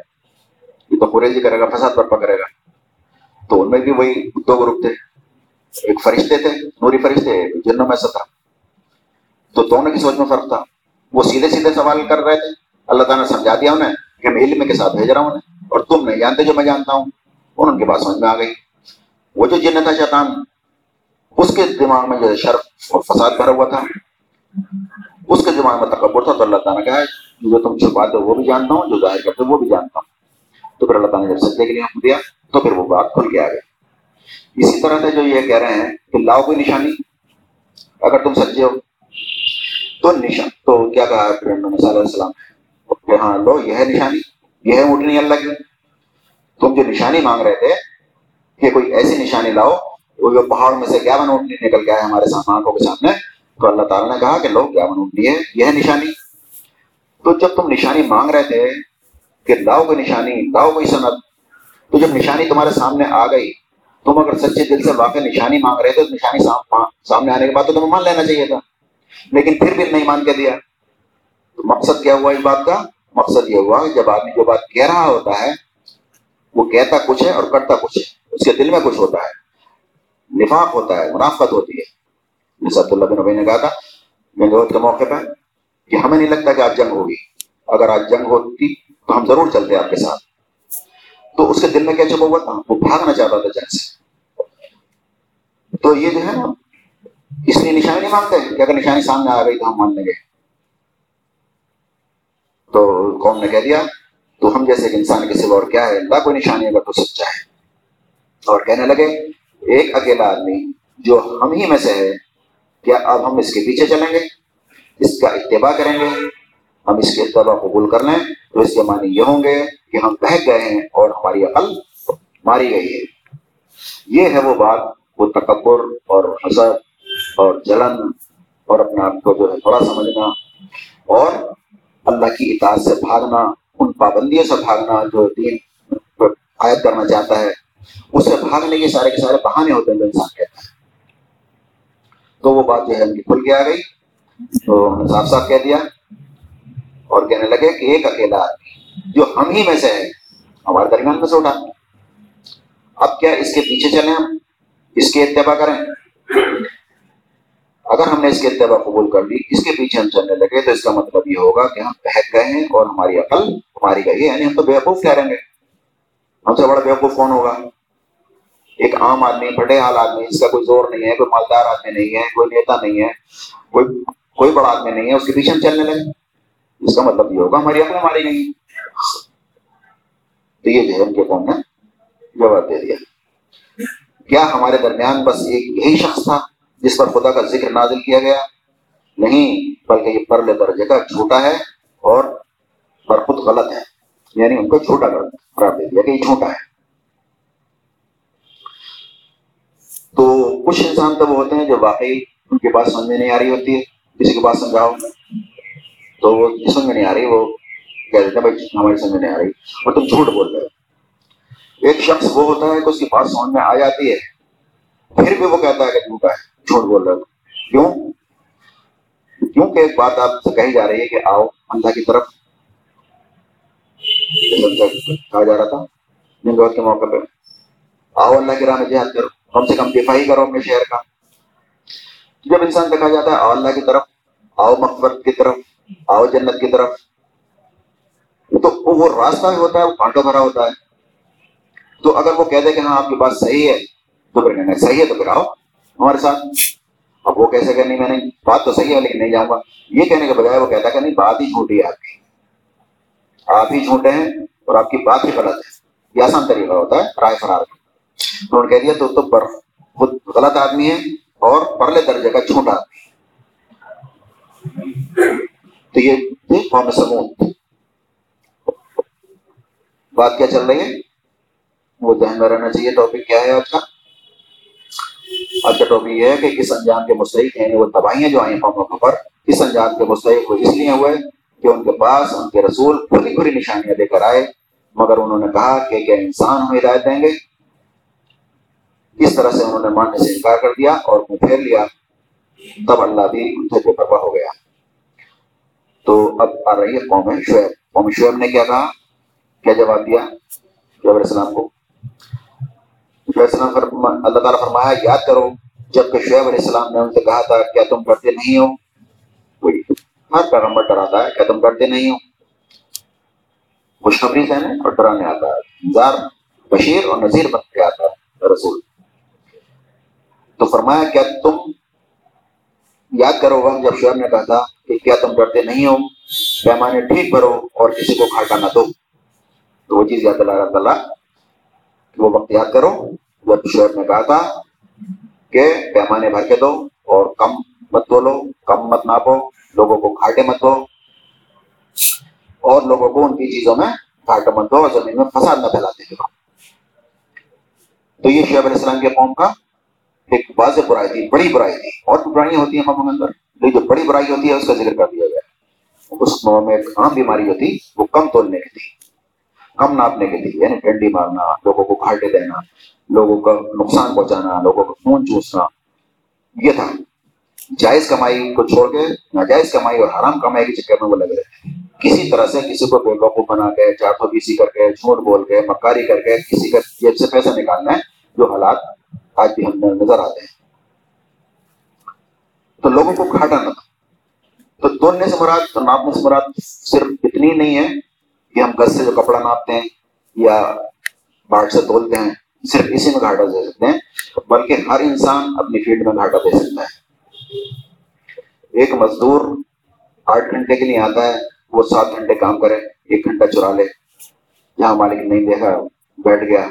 یہ تو خریجی کرے گا، فساد برپا کرے گا۔ تو ان میں بھی وہی دو گروپ تھے۔ ایک فرشتے تھے، نوری فرشتے جنوں میں سے تھا۔ تو دونوں کی سوچ میں فرق تھا۔ وہ سیدھے سیدھے سوال کر رہے تھے۔ اللہ تعالیٰ نے سمجھا دیا انہیں کہ میں علم کے ساتھ بھیج رہا ہوں انہیں اور تم نہیں جانتے جو میں جانتا ہوں۔ ان کے پاس سمجھ میں آ گئی۔ وہ جو جن تھا شیطان، اس کے دماغ میں جو شرف اور فساد بھرا ہوا تھا، اس کے دماغ میں تکبر تھا۔ تو اللہ تعالیٰ نے کہا جو تم چھپاتے ہو وہ بھی جانتا ہوں، جو ظاہر کرتے ہو وہ بھی جانتا ہوں۔ تو پھر اللہ تعالیٰ نے جب سجدے کے لیے حکم دیا، تو پھر وہ بات کھل کے آ گئی۔ اسی طرح سے جو یہ کہہ رہے ہیں کہ لاؤ کوئی نشانی۔ اگر تم سچے ہو تو نشان۔ تو کیا کہا پھر علیہ السلام کہ ہاں لو، یہ ہے نشانی، یہ ہے اٹھنی اللہ کی۔ تم جو نشانی مانگ رہے تھے، کہ کوئی ایسی نشانی لاؤ، وہ جو پہاڑ میں سے گیاون اٹھنی نکل گیا ہے ہمارے سامنے آنکھوں کے سامنے، تو اللہ تعالیٰ نے کہا کہ لو، گیاون اٹھنی ہے، یہ ہے نشانی۔ تو جب تم نشانی مانگ رہے تھے، کہ لاؤ کوئی نشانی، لاؤ کوئی صنعت تو جب نشانی تمہارے سامنے آ گئی، تم اگر سچے دل سے واقع نشانی مانگ رہے تھے، تو نشانی سامنے آنے کے بعد تو تمہیں مان لینا چاہیے تھا۔ لیکن پھر بھی نہیں مان کے دیا۔ تو مقصد کیا ہوا اس بات کا؟ مقصد یہ ہوا کہ جب آدمی جو بات کہہ رہا ہوتا ہے، وہ کہتا کچھ ہے اور کرتا کچھ ہے۔ اس کے دل میں کچھ ہوتا ہے۔ نفاق ہوتا ہے، منافقت ہوتی ہے۔ جیسا اللہ بن نبی نے کہا تھا جنگ کے موقع پہ کہ ہمیں نہیں لگتا کہ آج جنگ ہوگی۔ اگر آج جنگ ہوتی تو ہم ضرور چلتے آپ کے ساتھ۔ تو اس کے دل میں کیا چھپا ہوا تھا؟ وہ بھاگنا چاہتا تھا جنگ سے۔ تو یہ جو ہے نا اس لیے نشانی نہیں مانگتے کہ اگر نشانی سامنے آ گئی تو ہم مان لیں گے۔ تو قوم نے کہہ دیا، تو ہم جیسے ایک انسان کے سوا اور کیا ہے؟ اللہ کوئی نشانی اگر تو سچا ہے۔ اور کہنے لگے، ایک اکیلا آدمی جو ہم ہی میں سے ہے، کیا اب ہم اس کے پیچھے چلیں گے؟ اس کا اتباع کریں گے۔ ہم اس کے اتباع قبول کر لیں۔ تو اس کے معنی یہ ہوں گے کہ ہم بہک گئے ہیں اور ہماری عقل ماری گئی ہے۔ یہ ہے وہ بات، وہ تکبر اور حسد اور جلن اور اپنے آپ کو جو ہے تھوڑا سمجھنا اور اللہ کی اطاعت سے بھاگنا، ان پابندیوں سے بھاگنا جو دین عائد کرنا چاہتا ہے، اس سے بھاگنے کے سارے کے سارے بہانے ہوتے ہیں جو انسان کہتا ہے۔ تو وہ بات جو ہے ان کی کھل کے آ گئی۔ تو صاف صاف کہہ دیا اور کہنے لگے کہ ایک اکیلا آدمی جو ہم ہی میں سے ہے، ہمارے درمیان میں سے اٹھا۔ اب کیا اس کے پیچھے چلیں ہم؟ اس کے اتباع کریں۔ اگر ہم نے اس کے اتباع قبول کر لی، اس کے پیچھے ہم چلنے لگے تو اس کا مطلب یہ ہوگا کہ ہم بہت گئے ہیں اور ہماری عقل ہماری گئی ہے یعنی ہم تو بیوقوف ٹھہریں گے۔ ہم سے بڑا بیوقوف کون ہوگا؟ ایک عام آدمی پھٹے حال آدمی، اس کا کوئی زور نہیں ہے، کوئی مالدار آدمی نہیں ہے، کوئی نیتا نہیں ہے، کوئی کوئی بڑا آدمی نہیں ہے، اس کے پیچھے ہم چلنے لگے۔ اس کا مطلب یہ ہوگا، ہماری عقل ہماری نہیں تو یہ جو ہے ان کے قوم نے جواب دے دیا۔ کیا ہمارے درمیان بس ایک یہی شخص تھا؟ جس پر خدا کا ذکر نازل کیا گیا، نہیں، بلکہ یہ پرلے درجے کا جھوٹا ہے اور پر خود غلط ہے۔ یعنی ان کو جھوٹا قرار دے دیا کہ یہ جھوٹا ہے۔ تو کچھ انسان تو وہ ہوتے ہیں جو واقعی ان کے بات سمجھ میں نہیں آ رہی ہوتی ہے۔ کسی کے بات سمجھاؤ، تو وہ سمجھ میں نہیں آ رہی، وہ کہہ دیتے ہیں، بھائی، ہماری سمجھ میں نہیں آ رہی۔ اور تم جھوٹ بول رہے ہو ایک شخص وہ ہوتا ہے کہ اس کی بات سمجھ میں آ جاتی ہے پھر بھی وہ کہتا ہے کہ جھوٹا ہے، جھوٹ بول رہے ہو کیوں؟ کیونکہ ایک بات آپ سے کہی جا رہی ہے کہ آؤ، اللہ کی طرف۔ کہا جا رہا تھا کے موقع پہ۔ آؤ، اللہ کی راہ میں جہاد کرو۔ کم سے کم دفاعی کرو اپنے شہر کا۔ جب انسان دیکھا جاتا ہے، آؤ، اللہ کی طرف۔ آؤ مقبرت کی طرف۔ آؤ، جنت کی طرف۔ تو وہ راستہ بھی ہوتا ہے، وہ کانٹوں بھرا ہوتا ہے۔ تو اگر وہ کہہ دے کہ ہاں آپ کی بات صحیح ہے تو پھر نہیں صحیح ہے تو پھر آؤ، ہمارے ساتھ۔ اب وہ کیسے کہ نہیں میں نے؟ بات تو صحیح ہے، لیکن نہیں جاؤں گا۔ یہ کہنے کے بجائے وہ کہتا کہ نہیں، بات ہی جھوٹی ہے آپ کی آپ ہی جھوٹے ہیں اور آپ کی بات ہی غلط ہے۔ یہ آسان طریقہ ہوتا ہے، رائے فرار۔ کا انہوں نے کہہ دیا، تو تو پر خود غلط آدمی ہے اور پرلے درجے کا چھوٹا آدمی تو یہ قوم سمود۔ بات کیا چل رہی ہے؟ وہ ذہن میں رہنا چاہیے ٹاپک کیا ہے آج کا؟ آج کا یہ ہے کہ کس انجام کے مستحق ہیں، وہ تباہیاں جو آئی قوموں پر کس انجام کے مستحق وہ اس لیے ہوئے کہ ان کے پاس ان کے رسول کھلی کھلی نشانیاں لے کر آئے۔ مگر انہوں نے کہا کہ کیا انسان ہمیں ہدایت دیں گے؟ اس طرح سے انہوں نے ماننے سے انکار کر دیا اور منہ پھیر لیا۔ تب اللہ بھی ان سے بے پرواہ ہو گیا۔ تو اب آ رہی ہے قوم شعیب۔ قوم شعیب نے کیا کہا؟ کیا جواب دیا؟ شعیب علیہ السلام کو۔ شعیب السلام فرما اللہ تعالیٰ فرمایا یاد کرو جبکہ شعیب علیہ السلام نے ان سے کہا تھا کیا تم کرتے نہیں ہو، کوئی ہر پیغمبر ڈراتا ہے کیا تم کرتے نہیں ہو۔ خوشخبری سے اور ڈرانے آتا ہے۔ بشیر اور نذیر بن کے آتا ہے، رسول۔ تو فرمایا، کیا تم یاد کرو گا، جب شعیب نے کہا تھا کہ کیا تم ڈرتے نہیں ہو، پیمانے ٹھیک بھرو اور کسی کو گھاٹا نہ دو۔ تو وہ چیز یاد اللہ تعالیٰ وہ وقت یاد کرو جب شعیب نے کہا تھا کہ پیمانے بھر کے دو اور کم مت بولو، کم مت ناپو، لوگوں کو گھاٹے مت دو اور لوگوں کو ان کی چیزوں میں گھاٹے مت دو اور زمین میں فساد نہ پھیلاتے ہو تو یہ شعیب علیہ السلام کے قوم کا ایک واضح برائی تھی، بڑی برائی تھی۔ اور بھی برائیاں ہوتی ہیں قوموں کے اندر۔ لیکن جو بڑی برائی ہوتی ہے، اس کا ذکر کر دیا گیا۔ اس قوم میں ایک عام بیماری ہوتی، وہ کم تولنے کی تھی۔ کم ناپنے کی تھی یعنی ڈنڈی مارنا، لوگوں کو گھاٹے دینا، لوگوں کا نقصان پہنچانا، لوگوں کو خون چوسنا، یہ تھا۔ جائز کمائی کو چھوڑ کے ناجائز کمائی اور حرام کمائی کے چکر میں وہ لگ رہے تھے۔ کسی طرح سے کسی کو بے وقوف بنا کے، چار سو بیسی کر کے، جھوٹ بول کے، مکاری کر کے، کسی کا جیب سے پیسہ نکالنا ہے جو حالات آج بھی ہم نظر آتے ہیں۔ تو لوگوں کو گھاٹا نہ تھا۔ تو تولنے سے مراد ناپنے سے مراد صرف اتنی نہیں ہے کہ ہم گز سے جو کپڑا ناپتے ہیں یا باٹ سے تولتے ہیں، صرف اسی میں گھاٹا دے سکتے ہیں، بلکہ ہر انسان اپنی فیلڈ میں گھاٹا دے سکتا ہے۔ ایک مزدور آٹھ گھنٹے کے لیے آتا ہے، وہ سات گھنٹے کام کرے، ایک گھنٹہ چرا لے، جہاں مالک نہیں دیکھا، بیٹھ گیا،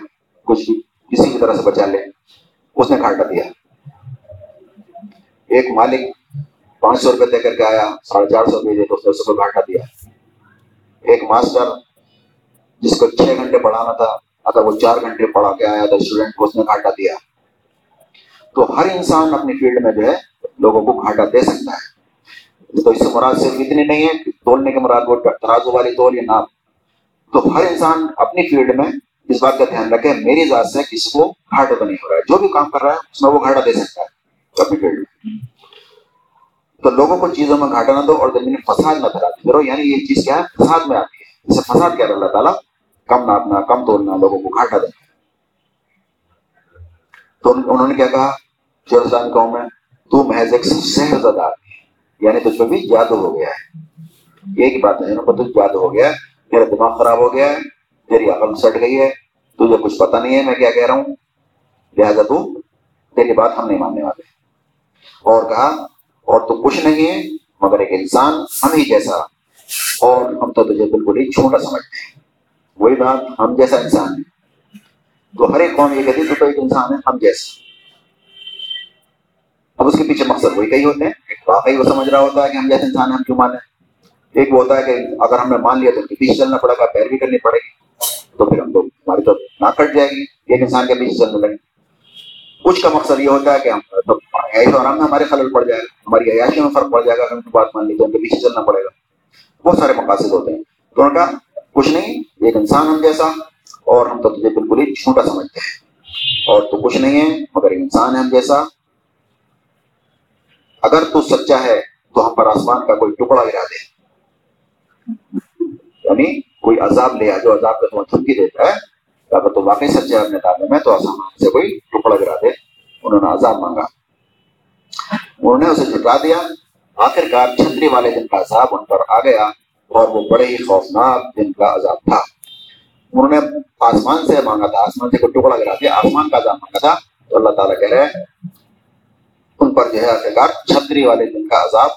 کچھ بھی کسی بھی طرح سے بچا لے، اس نے گھاٹا دیا۔ ایک مالک پانچ سو روپے دے کر کے آیا، ساڑھے چار سو روپئے تو اس نے گھاٹا دیا۔ ایک ماسٹر جس کو چھ گھنٹے پڑھانا تھا، اگر وہ چار گھنٹے پڑھا کے آیا تو اسٹوڈنٹ کو اس نے گھاٹا دیا۔ تو ہر انسان اپنی فیلڈ میں جو ہے لوگوں کو گھاٹا دے سکتا ہے۔ تو اس سے مراد صرف اتنی نہیں ہے تولنے کے مراد وہ ترازو والی تول یا ناپ۔ تو ہر انسان اپنی فیلڈ میں اس بات کا دھیان رکھے، میری ذات سے کسی کو گھاٹا تو نہیں ہو رہا ہے۔ جو بھی کام کر رہا ہے، اس میں وہ گھاٹا دے سکتا ہے۔ اپنی فیلڈ میں۔ تو لوگوں کو چیزوں میں گھاٹا نہ دو اور زمین فساد نہ کراتی کرو۔ یعنی یہ چیز کیا ہے؟ فساد میں آتی ہے۔ جسے فساد کیا اللہ تعالیٰ، کم ناپنا کم توڑنا، لوگوں کو گھاٹا دینا۔ تو انہوں نے کیا کہا؟ شیخ قوم میں، تو محض ایک سحر زدہ یعنی تجھ پہ بھی جادو ہو گیا ہے۔ یہ ایک بات ہے یعنی تجھ جادو ہو گیا ہے۔ میرا دماغ خراب ہو گیا ہے، تیری عقل سٹ گئی ہے، تجھے کچھ پتہ نہیں ہے، میں کیا کہہ رہا ہوں؟ لہٰذا تو تیری بات ہم نہیں ماننے والے۔ اور کہا اور تو کچھ نہیں ہے، مگر ایک انسان ہم ہی جیسا۔ اور ہم تو تجھے بالکل ہی چھوٹا سمجھتے ہیں۔ وہی بات، ہم جیسا انسان ہے تو ہر ایک قوم یہ کہتی تو ایک انسان ہے، ہم جیسا اب اس کے پیچھے مقصد وہی کئی ہوتے ہیں۔ ایک واقعی وہ سمجھ رہا ہوتا ہے کہ ہم جیسے انسان ہیں، ہم کیوں مانیں ایک وہ ہوتا ہے کہ اگر ہم نے مان لیا تو ان کے پیچھے چلنا پڑے گا، پیروی کرنی پڑے گی۔ تو پھر ہم تو ہماری تو نہ کٹ جائے گی، ایک انسان کے پیچھے چلنے لگے کچھ کا مقصد یہ ہوتا ہے کہ ہم تو عیش اور میں ہمارے خلل پڑ جائے گا ہماری عیاشی میں فرق پڑ جائے گا، اگر ان کی بات مان لی تو ان کے پیچھے چلنا پڑے گا۔ بہت سارے مقاصد ہوتے ہیں۔ تو ان کا کچھ نہیں، ایک انسان ہم جیسا، اور ہم تو تجھے بالکل ہی چھوٹا سمجھتے ہیں۔ اور تو کچھ نہیں ہے، مگر ایک انسان ہے ہم جیسا۔ اگر تو سچا ہے، تو ہم پر آسمان کا کوئی ٹکڑا گرا دے۔ یعنی کوئی عذاب لے آ، جو عذاب کا تمہیں تھمکی دیتا ہے اگر تو واقعی سچے اپنے دعوے میں تو آسمان سے کوئی ٹکڑا گرا دے انہوں نے عذاب مانگا انہوں نے اسے جھٹا دیا آخر کار چھتری والے دن کا عذاب ان پر آ گیا اور وہ بڑے ہی خوفناک دن کا عذاب تھا انہوں نے آسمان سے مانگا تھا آسمان سے کوئی ٹکڑا گرا دیا آسمان کا عذاب مانگا تھا تو اللہ تعالیٰ کہہ رہے ہیں ان پر جو ہے آخرکار چھتری والے دن کا عذاب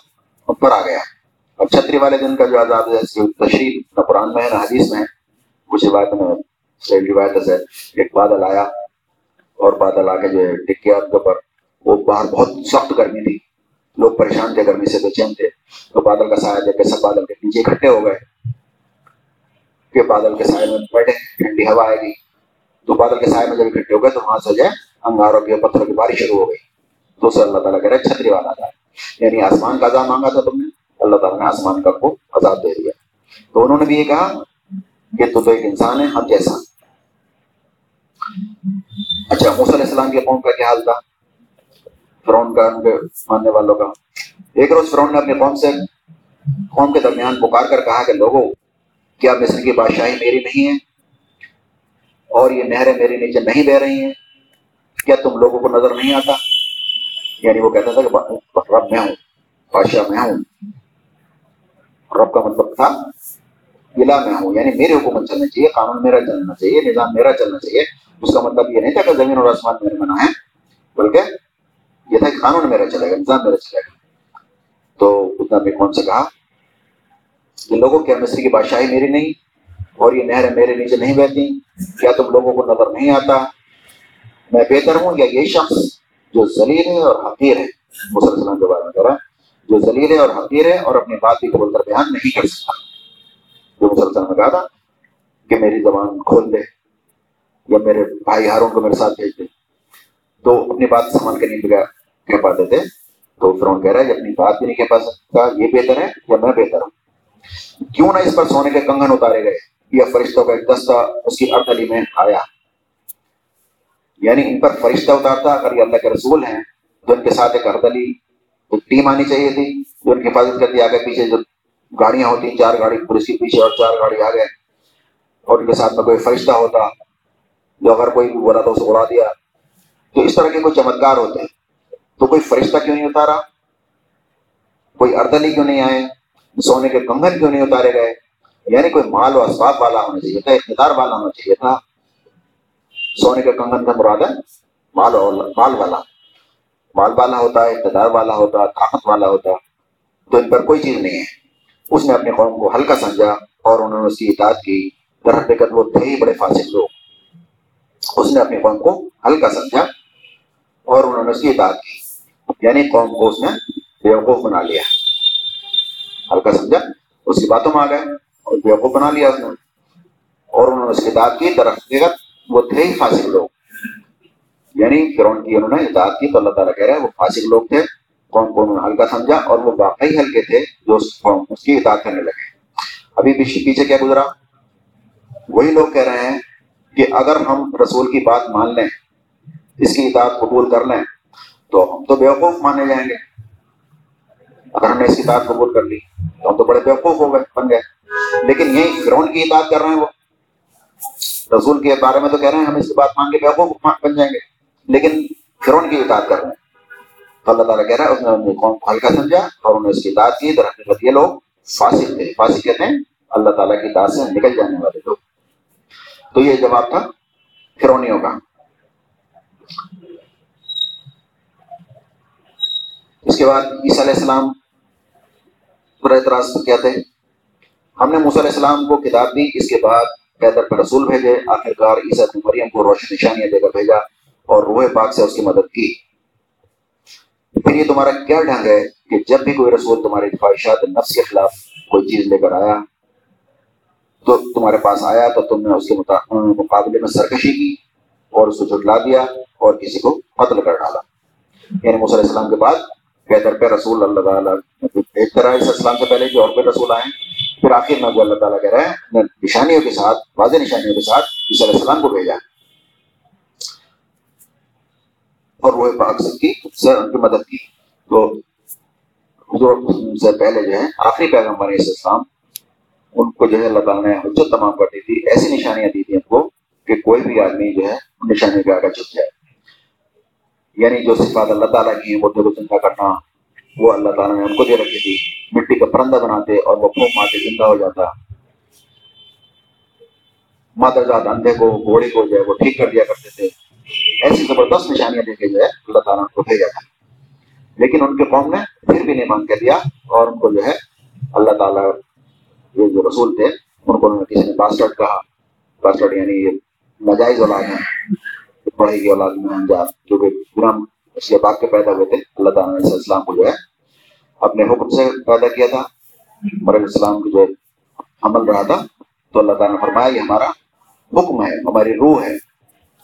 ان پر آ گیا اب چھتری والے دن کا جو عذاب ہے اس کی تشریح نہ قرآن میں ہے نہ حدیث میں کچھ روایت میں روایت سے ایک بادل آیا اور بادل آ کے جو ہے ٹکیا کے اوپر۔ وہ باہر بہت سخت گرمی تھی۔ لوگ پریشان تھے، گرمی سے بے چین تھے۔ تو بادل کا سایہ دیکھ کے سب بادل کے نیچے اکٹھے ہو گئے۔ کہ بادل کے سائے میں بیٹھے، ٹھنڈی ہوا آئے گی۔ تو بادل کے سائے میں جب اکٹھے ہو گئے تو وہاں سے جو ہے انگاروں کے پتھروں کی بارش شروع ہو گئی۔ تو اسے اللہ تعالیٰ کہہ رہے چھتری والا تھا یعنی آسمان کا عذاب مانگا تھا تم نے۔ اللہ تعالیٰ نے آسمان کا کو عذاب دے دیا۔ تو انہوں نے بھی یہ کہا کہ تو تو ایک انسان ہے، ہم جیسا۔ اچھا موسیٰ علیہ السلام کے قوم کا کیا حال تھا؟ فرون کا ان کے ماننے والوں کا۔ ایک روز فرون نے اپنے قوم سے قوم کے درمیان پکار کر کہا کہ لوگوں کیا مصر کی بادشاہی میری نہیں ہے؟ اور یہ نہریں میری نیچے نہیں بہ رہی ہیں؟ کیا تم لوگوں کو نظر نہیں آتا؟ یعنی وہ کہتا تھا کہ، رب میں ہوں، بادشاہ میں ہوں۔ رب کا مطلب تھا گلا میں ہوں یعنی میرے حکومت چلنا چاہیے، قانون میرا چلنا چاہیے، نظام میرا چلنا چاہیے، اس کا مطلب یہ نہیں تھا کہ زمین اور آسمان میرے منع ہے، بلکہ یہ تھا کہ قانون میرا چلے گا، نظام میرا چلے گا۔ تو اتنا میں کون سے کہا؟ کہ لوگوں کیا مصری کی بادشاہی میری نہیں، اور یہ نہریں میرے نیچے نہیں بہتی، کیا تم لوگوں کو نظر نہیں آتا؟ میں بہتر ہوں یا یہ شخص جو ذلیل ہے اور حقیر ہے؟ مسلسلام کے بارے میں کہہ رہا ہے جو ذلیل ہے اور حقیر ہے اور اپنی بات بھی قبول کر بیان نہیں کر سکتا۔ جو مسلسل نے کہا تھا کہ میری زبان کھول دے یا میرے بھائی ہاروں کو میرے ساتھ بھیج دے۔ تو اپنی بات سنبھال کے نہیں بگا کہہ پاتے تھے تو فرون کہہ رہا ہے کہ اپنی بات بھی نہیں کہہ پا سکتا، یہ بہتر ہے یا میں بہتر ہوں۔ کیوں نہ اس پر سونے کے کنگن اتارے گئے؟ یا فرشتوں کا ایک دستہ اس کی ارتلی میں آیا۔ یعنی ان پر فرشتہ اتارتا، اگر یہ اللہ کے رسول ہیں، تو ان کے ساتھ ایک ارتلی ایک ٹیم آنی چاہیے تھی، جو ان کی حفاظت کرتی، آگے پیچھے جو گاڑیاں ہوتی چار گاڑی پولیس کے پیچھے اور چار گاڑی آگے۔ اور ان کے ساتھ میں کوئی فرشتہ ہوتا، جو اگر کوئی بولا تو اسے اڑا دیا۔ تو اس طرح کے کوئی چمتکار ہوتے ہیں۔ تو کوئی فرشتہ کیوں نہیں اتارا؟ کوئی اردلی کیوں نہیں آئے؟ سونے کے کنگن کیوں نہیں اتارے گئے؟ یعنی کوئی مال و اسباب والا ہونا چاہیے تھا، اقتدار والا ہونا چاہیے تھا۔ سونے کے کنگن کا مراد ہے مال مال والا۔ مال والا ہوتا ہے اقتدار والا ہوتا، طاقت والا ہوتا، تو ان پر کوئی چیز نہیں ہے۔ اس نے اپنے قوم کو ہلکا سمجھا اور انہوں نے اس کی اطاعت کی۔ در حقیقت وہ تھے ہی بڑے فاسق لوگ۔ اس نے اپنی قوم کو ہلکا سمجھا اور انہوں نے اس کی اطاعت کی۔ یعنی قوم کو اس نے بیوقوف بنا لیا۔ ہلکا سمجھا، اس کی باتوں میں آ گئے اور بیوقوف بنا لیا اس نے۔ اور انہوں نے اس کی اطاعت کی، در حقیقت وہ تھے ہی فاسق لوگ۔ یعنی فرون کی انہوں نے اطاعت کی تو اللہ تعالیٰ کہہ رہے ہیں وہ فاسق لوگ تھے۔ قوم کو انہوں نے ہلکا سمجھا اور وہ واقعی ہلکے تھے جو اس قوم اس کی اطاعت کرنے لگے۔ ابھی پیچھے پیچھے کیا گزرا؟ وہی لوگ کہہ رہے ہیں کہ اگر ہم رسول کی بات مان لیں، اس کی اطاعت قبول کر لیں، تو ہم تو بیوقوف مانے جائیں گے۔ اگر ہم نے اس کی اطاعت قبول کر لی، تو ہم تو بڑے بیوقوف ہو گئے، بن گئے۔ لیکن یہی فرون کی اطاعت کر رہے ہیں وہ۔ رسول کے بارے میں تو کہہ رہے ہیں، ہم اس کی بات مان کے بیوقوف بن جائیں گے۔ لیکن پھر ان کی اطاعت کر رہے ہیں۔ تو اللہ تعالیٰ کہہ رہا ہے، اس نے اپنی قوم کو ہلکا سمجھا؟ اور انہوں نے اس کی اطاعت کی تو حقیقت یہ لوگ فاسق تھے۔ فاسق کہتے ہیں، اللہ تعالیٰ کی اطاعت سے نکل جانے والے لوگ۔ تو یہ جواب تھا فرونیوں کا۔ اس کے بعد عیسیٰ علیہ السلام پر اعتراض کیا تھے۔ ہم نے موسیٰ علیہ السلام کو کتاب دی، اس کے بعد پیدر پر رسول بھیجے، آخرکار عیسیٰ مریم کو روشن نشانیاں دے کر بھیجا اور روح پاک سے اس کی مدد کی۔ پھر یہ تمہارا کیا ڈھنگ ہے کہ جب بھی کوئی رسول تمہاری خواہشات نفس کے خلاف کوئی چیز لے کر آیا تو تمہارے پاس آیا تو تم نے اس کے مقابلے میں سرکشی کی اور اس کو جھٹلا دیا اور کسی کو قتل کر ڈالا۔ یعنی علیہ السلام کے بعد پیدر پہ رسول اللہ تعالیٰ ایک طرح اس اسلام سے پہلے جو اور پہ رسول آئے۔ پھر آخر میں جو اللہ تعالیٰ کہہ رہے ہیں نشانیوں کے ساتھ، واضح نشانیوں کے ساتھ عیسی علیہ السلام کو بھیجا۔ اور وہ پاک سے کی ان کی مدد کی۔ تو جو سے پہلے جو ہے آخری پیغمبر اس اسلام ان کو جو ہے اللہ تعالیٰ نے حجت تمام کر دی تھی۔ ایسی نشانیاں دی تھی ان کو کہ کوئی بھی آدمی جو ہے نشانی پہ آگے چھپ جائے۔ یعنی جو صفات اللہ تعالیٰ کی ہیں، وہ دل زندہ کرنا، وہ اللہ تعالیٰ نے ان کو دے رکھی تھی۔ مٹی کا پرندہ بناتے اور وہ پھونک مارتے زندہ ہو جاتا۔ مادرزاد اندھے کو، گھوڑے کو جو ہے، وہ ٹھیک کر دیا کرتے تھے۔ ایسی زبردست نشانیاں دے کے جو ہے اللہ تعالیٰ کو بھیجا تھا۔ لیکن ان کے قوم نے پھر بھی نہیں مان کر دیا اور ان کو جو ہے، اللہ تعالیٰ یہ جو رسول تھے، ان کو کسی نے باسٹرڈ کہا۔ باسٹرڈ یعنی یہ نجائز اولاد ہیں۔ پڑھے گی اولاد میں انجام جو کہ قرآن اس کے بعد کے پیدا ہوئے تھے۔ اللہ تعالیٰ نے اسلام کو جو ہے، اپنے حکم سے پیدا کیا تھا۔ مرم السلام کی جو عمل رہا تھا، تو اللہ تعالیٰ نے فرمایا، یہ ہمارا حکم ہے، ہماری روح ہے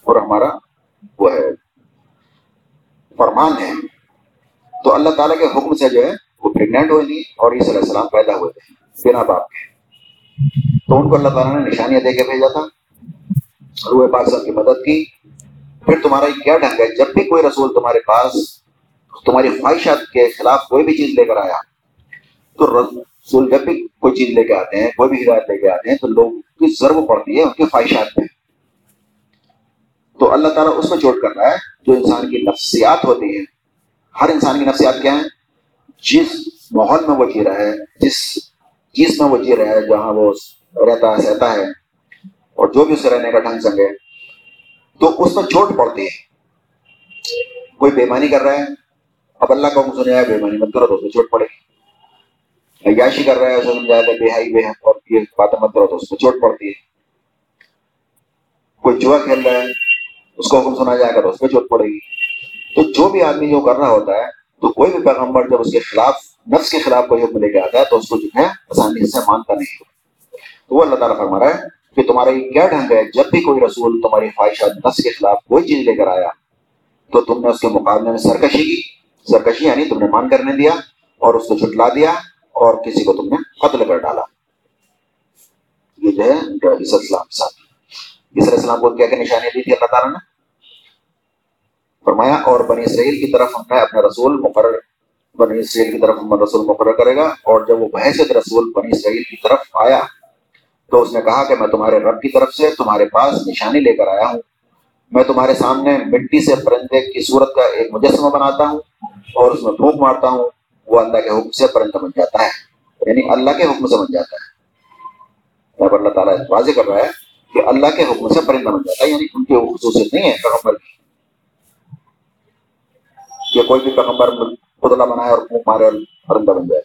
اور ہمارا وہ ہے، فرمان ہے۔ تو اللہ تعالیٰ کے حکم سے جو ہے، وہ پریگنٹ ہوئی تھی اور عیسی علیہ السلام پیدا ہوئے تھے، بنا باپ کے۔ تو ان کو اللہ تعالیٰ نے نشانیاں دے کے بھیجا تھا، روح پاک صاحب کی مدد کی۔ پھر تمہارا کیا ڈھنگ ہے؟ جب بھی کوئی رسول تمہارے پاس تمہاری خواہشات کے خلاف کوئی بھی چیز لے کر آیا، تو رسول جب بھی کوئی چیز لے کے آتے ہیں، کوئی بھی ہدایت لے کے آتے ہیں، تو لوگ کی ضرور پڑتی ہے، ان کی خواہشات میں تو اللہ تعالیٰ اس میں چوٹ کر رہا ہے جو انسان کی نفسیات ہوتی ہیں۔ ہر انسان کی نفسیات کیا ہیں؟ جس ماحول میں وہ جی رہا ہے، جس چیز میں وہ جی رہا ہے، جہاں وہ رہتا ہے، سہتا ہے، اور جو بھی اسے رہنے کا ڈھنگ سنگے، تو اس میں چوٹ پڑتی ہے۔ کوئی بےمانی کر رہا ہے، اب اللہ کا سنے آئے بےمانی مت کرو تو اس میں چوٹ پڑے گی۔ عیاشی کر رہا ہے اسے سمجھایا بے حائی بے اور یہ باتیں مت کرو تو اس میں چوٹ پڑتی ہے۔ کوئی جوا کھیل رہا ہے اس کو حکم سنا جائے گا تو اس پہ چوٹ پڑے گی۔ تو جو بھی آدمی جو کر رہا ہوتا ہے، تو کوئی بھی پیغمبر جب اس کے خلاف، نفس کے خلاف کوئی حکم لے کے آتا ہے، تو اس کو جو ہے آسانی سے مانتا نہیں۔ تو وہ اللہ تعالیٰ فرما رہا ہے کہ تمہارا یہ کیا ڈھنگ ہے، جب بھی کوئی رسول تمہاری خواہشات، نفس کے خلاف کوئی چیز لے کر آیا، تو تم نے اس کے مقابلے میں سرکشی کی۔ سرکشی یعنی تم نے مان کرنے دیا اور اس کو چھٹلا دیا اور کسی کو تم نے قتل کر ڈالا۔ یہ جو ہے اسلام کے ساتھ علیہ السلام کو کیا کیا نشانیاں دی تھی اللہ تعالیٰ نے؟ فرمایا، اور بنی اسرائیل کی طرف ہم نے اپنا رسول مقرر، بنی اسرائیل کی طرف ہم رسول مقرر کرے گا، اور جب وہ بحثت رسول بنی اسرائیل کی طرف آیا، تو اس نے کہا کہ میں تمہارے رب کی طرف سے تمہارے پاس نشانی لے کر آیا ہوں. میں تمہارے سامنے مٹی سے پرندے کی صورت کا ایک مجسمہ بناتا ہوں، اور اس میں پھونک مارتا ہوں، وہ اللہ کے حکم سے پرندہ بن جاتا ہے یعنی اللہ کے حکم سے بن جاتا ہے. جب اللہ تعالیٰ واضح کر رہا ہے کہ اللہ کے حکم سے پرندہ بن جاتا ہے یعنی ان کی خصوصیت نہیں ہے پیغمبر کی کہ کوئی بھی پیغمبر پتلا بنائے اور پھونک مارے اور پرندہ بن جائے۔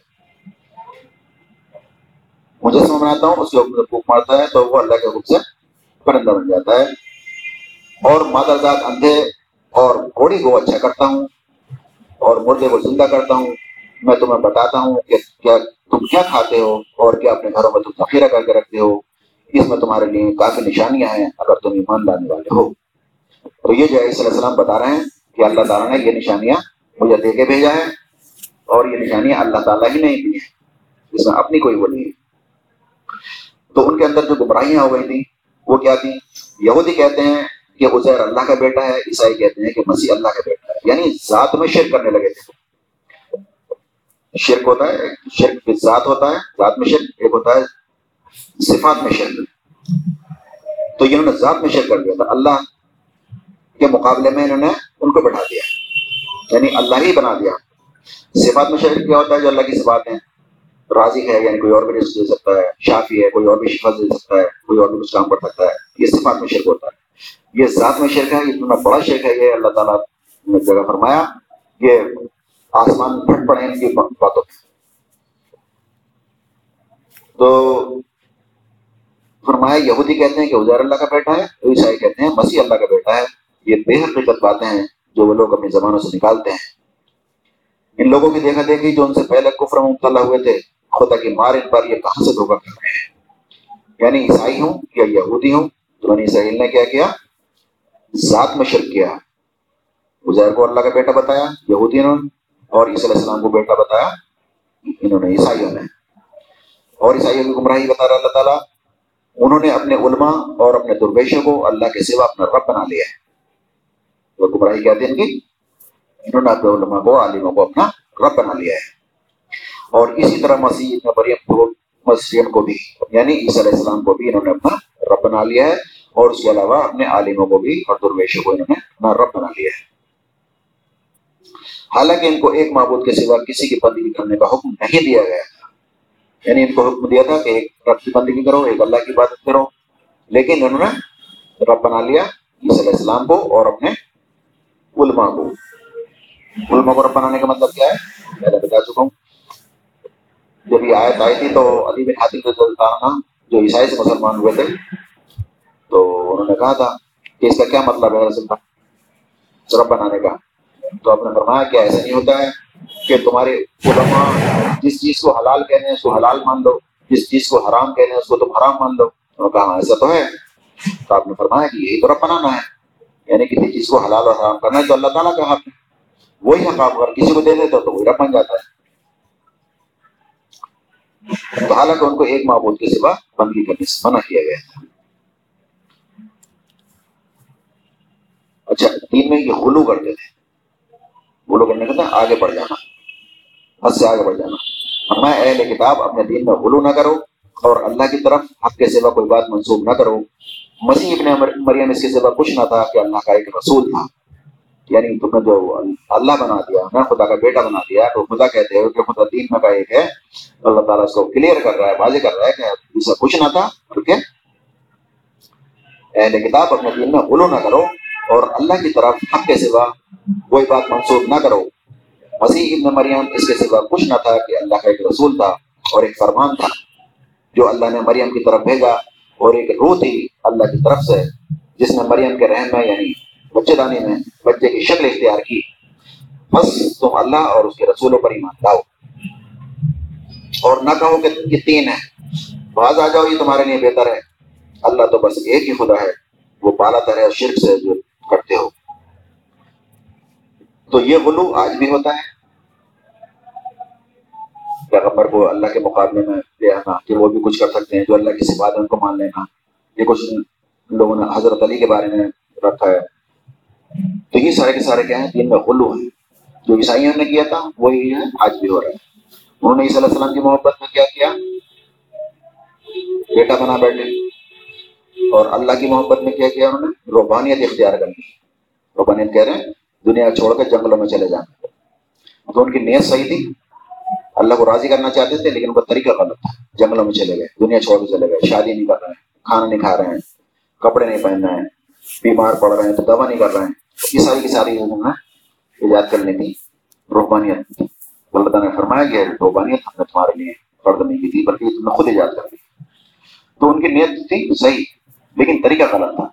مجسمہ بناتا ہوں، اس کے حکم پھونک مارتا ہے تو وہ اللہ کے حکم سے پرندہ بن جاتا ہے۔ اور مادر اندھے اور گھوڑی کو اچھا کرتا ہوں اور مردے کو زندہ کرتا ہوں۔ میں تمہیں بتاتا ہوں کہ کیا تم کیا کھاتے ہو اور کیا اپنے گھروں میں تم ذخیرہ کر کے رکھتے ہو۔ اس میں تمہارے لیے کافی نشانیاں ہیں اگر تم ایمان لانے والے ہو۔ تو یہ جو ہے علیہ السلام بتا رہے ہیں کہ اللہ تعالیٰ نے یہ نشانیاں مجھے دے کے بھیجا ہے اور یہ نشانیاں اللہ تعالیٰ ہی نہیں دی ہیں۔ اس میں اپنی کوئی وہ نہیں ہے۔ تو ان کے اندر جو گمراہیاں ہو گئی تھیں، وہ کیا تھی یہودی کہتے ہیں کہ عزیر اللہ کا بیٹا ہے، عیسائی کہتے ہیں کہ مسیح اللہ کا بیٹا ہے۔ یعنی ذات میں شرک کرنے لگے تھے۔ شرک ہوتا ہے، شرک ذات ہوتا ہے، ذات میں شرک ایک ہوتا ہے، صفات میں شرک۔ تو انہوں نے ذات میں شرک کر دیا تھا۔ اللہ کے مقابلے میں انہوں نے ان کو بٹھا دیا۔ یعنی اللہ ہی بنا دیا۔ صفات میں کیا ہوتا ہے جو اللہ کی صفات ہیں؟ راضی ہے یعنی کوئی اور بھی رزق دے سکتا ہے، شافی ہے، کوئی اور بھی شفا دے سکتا ہے، کوئی اور بھی کچھ کام کر سکتا ہے۔ یہ صفات میں شرک ہوتا ہے۔ یہ ذات میں شرک ہے اتنا بڑا شرک ہے، یہ اللہ تعالیٰ نے جگہ فرمایا۔ کہ آسمان پھٹ پڑے ان کی باتوں پہ۔ تو فرمایا، یہودی کہتے ہیں کہ ازیر اللہ کا بیٹا ہے تو عیسائی کہتے ہیں مسیح اللہ کا بیٹا ہے۔ یہ بے حقیقت باتیں ہیں۔ جو وہ لوگ اپنی زبانوں سے نکالتے ہیں۔ ان لوگوں کی دیکھا دیکھی جو ان سے پہلے کفر مبتلا ہوئے تھے، خدا کی مار ان پر یہ کہاں سے دھوکہ کر رہے ہیں؟ یعنی عیسائی ہوں یا یہودی ہوں، تو بنی اسرائیل نے کیا کیا؟ ذات میں شرک کیا۔ ازیر کو اللہ کا بیٹا بتایا یہودیوں نے، اور عیسی علیہ السلام کو بیٹا بتایا، انہوں نے عیسائیوں نے۔ اور عیسائیوں کی گمراہی بتا رہا اللہ تعالیٰ، انہوں نے اپنے علماء اور اپنے درویشوں کو اللہ کے سوا اپنا رب بنا لیا ہے۔ وہ گمراہی کہتے ہیں کہ انہوں نے اپنے علماء کو عالموں کو اپنا رب بنا لیا ہے اور اسی طرح مسیح مریم مسیح کو بھی یعنی عیسی علیہ السلام کو بھی انہوں نے اپنا رب بنا لیا ہے اور اس کے علاوہ اپنے عالموں کو بھی اور درویشوں کو انہوں نے اپنا رب بنا لیا ہے حالانکہ ان کو ایک معبود کے سوا کسی کی بندگی کرنے کا حکم نہیں دیا گیا تھا یعنی ان کو حکم دیا تھا کہ ایک رب کی بندگی کرو ایک اللہ کی عبادت کرو لیکن انہوں نے رب بنا لیا عیسی علیہ السلام کو اور اپنے علماء کو علماء کو رب بنانے کا مطلب کیا ہے میں نے بتا چکا ہوں جب یہ آیت آئی تھی تو علی بن حاطم رضی اللہ عنہ جو عیسائی سے مسلمان ہوئے تھے تو انہوں نے کہا تھا کہ اس کا کیا مطلب ہے رب بنانے کا تو آپ نے فرمایا کہ ایسا نہیں ہوتا ہے کہ تمہارے علماء جس چیز کو حلال کہنے ہیں اس کو حلال مان لو جس چیز کو حرام کہنے ہیں اس کو تم حرام مان لو انہوں نے کہا ایسا تو ہے تو آپ نے فرمایا کہ یہی تو رب بنانا ہے یعنی کسی چیز کو حلال اور حرام کرنا ہے تو اللہ تعالیٰ کا حق ہے۔ وہی حق آپ اگر کسی کو دے دیتے تو وہی رب بن جاتا ہے۔ تو حالانکہ ان کو ایک معبود کے سوا بندگی کرنے سے منع کیا گیا تھا۔ اچھا دین میں یہ غلو کرتے تھے۔ غلو کرنے کہتے ہیں مطلب آگے بڑھ جانا، حد سے آگے بڑھ جانا۔ میں اہل کتاب، اپنے دین میں غلو نہ کرو اور اللہ کی طرف حق کے سوا کوئی بات منسوخ نہ کرو۔ مسیح ابن مریم اس کے سوا کچھ نہ تھا کہ اللہ کا ایک رسول تھا۔ یعنی تم نے جو اللہ بنا دیا نا خدا کا بیٹا بنا دیا، تو خدا کہتے ہو کہ خدا تین میں کا ایک ہے۔ اللہ تعالیٰ اس کو کلیئر کر رہا ہے، واضح کر رہا ہے کہ اسے کچھ نہ تھا کیا اہل کتاب اپنے دین میں غلو نہ کرو اور اللہ کی طرف حق کے سوا کوئی بات منسوخ نہ کرو۔ مسیح ابن مریم اس کے سوا کچھ نہ تھا کہ اللہ کا ایک رسول تھا اور ایک فرمان تھا۔ جو اللہ نے مریم کی طرف بھیجا اور ایک روح تھی اللہ کی طرف سے، جس نے مریم کے رحم میں یعنی بچے دانی میں، بچے کی شکل اختیار کی۔ بس تم اللہ اور اس کے رسولوں پر ایمان لاؤ۔ اور نہ کہو کہ یہ تین ہے باز آ جاؤ، یہ تمہارے لیے بہتر ہے۔ اللہ تو بس ایک ہی خدا ہے۔ وہ بالا تر ہے شرک سے جو کرتے ہو۔ تو یہ غلو آج بھی ہوتا ہے۔ پیغمبر کو اللہ کے مقابلے میں لے آنا، کہ وہ بھی کچھ کر سکتے ہیں جو اللہ کی سفات ہے ان کو مان لینا۔ یہ کچھ لوگوں نے حضرت علی کے بارے میں رکھا ہے۔ تو یہ سارے کے سارے کیا ہیں؟ دین میں غلو ہیں۔ جو عیسائیوں نے کیا تھا، وہی ہے، آج بھی ہو رہا ہے۔ انہوں نے عیسی علیہ السلام کی محبت میں کیا کیا؟ بیٹا بنا بیٹھے۔ اور اللہ کی محبت میں کیا کیا انہوں نے؟ روحانیت اختیار کر لی روحانیت کہہ رہے ہیں، دنیا چھوڑ کے جنگلوں میں چلے جانا۔ تو ان کی نیت صحیح تھی۔ اللہ کو راضی کرنا چاہتے تھے لیکن ان کا طریقہ غلط تھا۔ جنگلوں میں چلے گئے، دنیا چھوڑ کے چلے گئے، شادی نہیں کر رہے ہیں، کھانا نہیں کھا رہے ہیں، کپڑے نہیں پہن رہے ہیں، بیمار پڑ رہے ہیں، تو دوا نہیں کر رہے ہیں۔ یہ ساری کی ساری انہوں نے ایجاد کرنی تھی۔ روحانیت اللہ تعالیٰ نے فرمایا کہ روحانیت ہم نے تمہارے لیے فرد نہیں کی تھی، بلکہ تم نے خود ایجاد کر دی۔ تو ان کی نیت تھی صحیح، لیکن طریقہ غلط تھا۔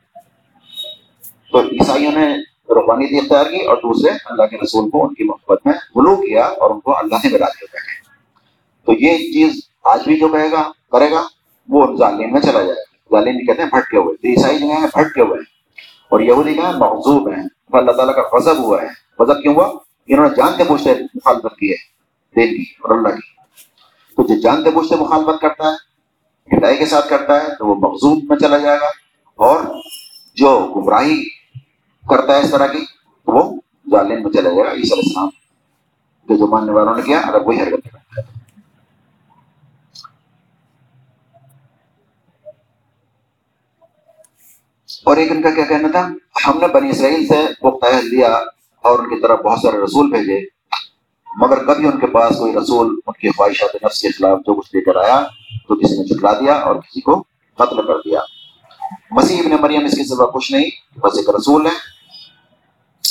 تو عیسائیوں نے روحانیت اختیار کی اور دوسرے اللہ کے رسول کو ان کی محبت میں غلو کیا اور ان کو اللہ سے ملا دیا تو یہ چیز آج بھی جو کہے گا، کرے گا، وہ ظالم میں چلا جائے گا۔ ظالم کہتے ہیں بھٹکے ہوئے تو عیسائی جو ہیں بھٹکے ہوئے ہیں۔ اور یہودی کا مغزوب ہیں۔ اللہ تعالیٰ کا غضب ہوا ہے۔ غضب کیوں ہوا؟ انہوں نے جانتے پوچھتے مخالفت کی ہے، دین کی اور اللہ کی۔ تو جو جانتے پوچھتے مخالفت کرتا ہے ہدایت کے ساتھ کرتا ہے، تو وہ مغزوب میں چلا جائے گا۔ اور جو گمراہی کرتا ہے اس طرح کی تو وہ ظالم میں چلا جائے گا عیسی علیہ السلام کہ جو ماننے والوں نے کیا اگر وہی حرکت کرتا ہے اور ایک ان کا کیا کہنا تھا ہم نے بنی اسرائیل سے وہ لیا اور ان کی طرف بہت سارے رسول بھیجے مگر کبھی ان کے پاس کوئی رسول ان کی خواہشات نفس کے خلاف جو کچھ لے کر آیا تو کسی نے جھٹلا دیا اور کسی کو قتل کر دیا مسیح ابن مریم اس کے سوا کچھ نہیں بس ایک رسول ہے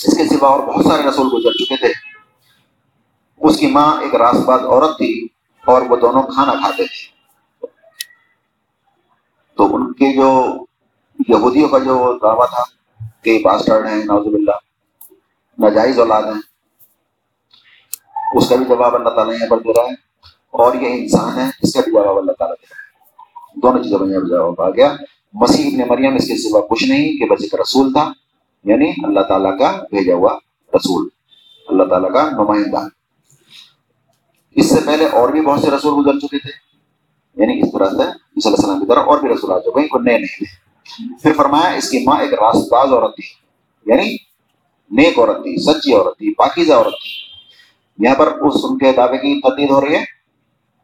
اس کے سوا اور بہت سارے رسول گزر چکے تھے۔ اس کی ماں ایک راس باز عورت تھی اور وہ دونوں کھانا کھاتے تھے۔ تو ان کے جو یہودیوں کا جو دعویٰ تھا کہ باسٹرڈ ہیں نوزب اللہ ناجائز اولاد ہیں، اس کا بھی جواب اللہ تعالیٰ یہاں پر دے رہا ہے۔ اور یہ انسان ہے، اس کا بھی جواب اللہ تعالیٰ دے رہا ہے۔ دونوں چیزوں کا یہاں جواب آ گیا۔ مسیح ابن مریم اس کے سوا کچھ نہیں کہ بس ایک رسول تھا۔ یعنی اللہ تعالیٰ کا بھیجا ہوا رسول اللہ تعالیٰ کا نمائندہ اس سے پہلے اور بھی بہت سے رسول گزر چکے تھے یعنی اس طرح سے علیہ السلام کی طرح اور بھی رسول آ چکے ہیں کوئی نئے نہیں تھے پھر فرمایا اس کی ماں ایک راست باز عورت تھی یعنی نیک عورت تھی سچی عورت تھی پاکیزہ عورت تھی یہاں پر اس ان کے دعوے کی تردید ہو رہی ہے